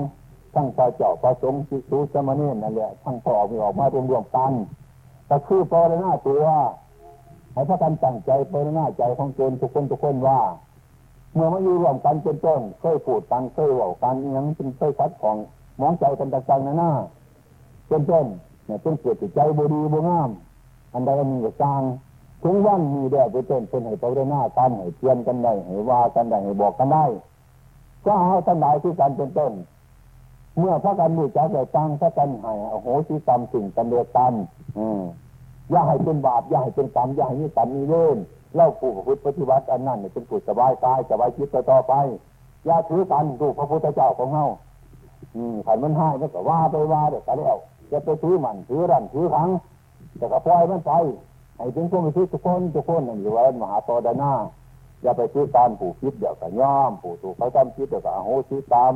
ทั้งพระเจ้าพระสงฆ์สิสุสมณีนั่นแหละทั้งพ่อมีออกมารวมรวมกัน แต่คือปรณาตัวให้พระกันตั้งใจปรณาใจของตนทุกคนทุกคนว่า เมื่อมาอยู่รวมกันเป็นต้นเคยพูดกันเคยว่ากันยังเป็นเคยคัดของมองใจกันต่างๆนั่นน่ะเป็นต้นเนี่ยเป็นเกิดใจบดีบงาม อันใดมีก็สร้างถึงวันมีแดดเป็นต้นเป็นให้ปรณากันให้เตือนกันได้ให้ว่ากันได้ให้บอกกันได้ก็เอาท่านใดที่กันเป็นต้นเมื่อพระกันมีจักเลยตั้งพระกันให้โอ้โหสิกรรมสิ่งกันเดียวกัน อย่าให้เป็นบาปอย่าให้เป็นกรรมอย่าให้มีกรรมมีเล่นเล่าผู้พุทธปฏิบัติอันนั้นเป็นผู้สบายกายสบายจิตต่อไปอย่าถือกันดูพระพุทธเจ้าของเฮาอืมขันมันให้ก็ว่าไปว่าเดี๋ยวก็แล้วจะไปถือมันถือรันถือขังแต่ก็ปล่อยมันไปให้ถึงคนไปถือทุกคนทุกคนนั่นอยู่ว่ามหาตอดานาอย่าไปถือการผูกคิดเดี๋ยวก็ย่อมผูกถูกเขาทำคิดเดี๋ยวก็โหสิกรรม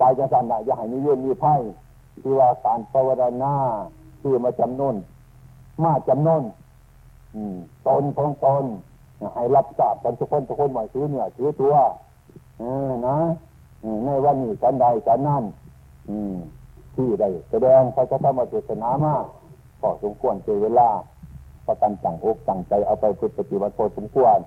ตายจะสันได้อย่าให้มีเยื่อมีไพ่ที่ว่าการภาวนาคือมาจำนน มาจำนนตนของตนให้รับทราบกันทุกคนทุกคนว่าถือเนี่ยถือตัวเอนะในวันนี้กันใดกันนั่นที่ใดแสดงพระธรรมเทศนามาพอสมควรเจเวลาประกันจังอกจังใจเอาไปพุทธปฏิบัติพอสมควร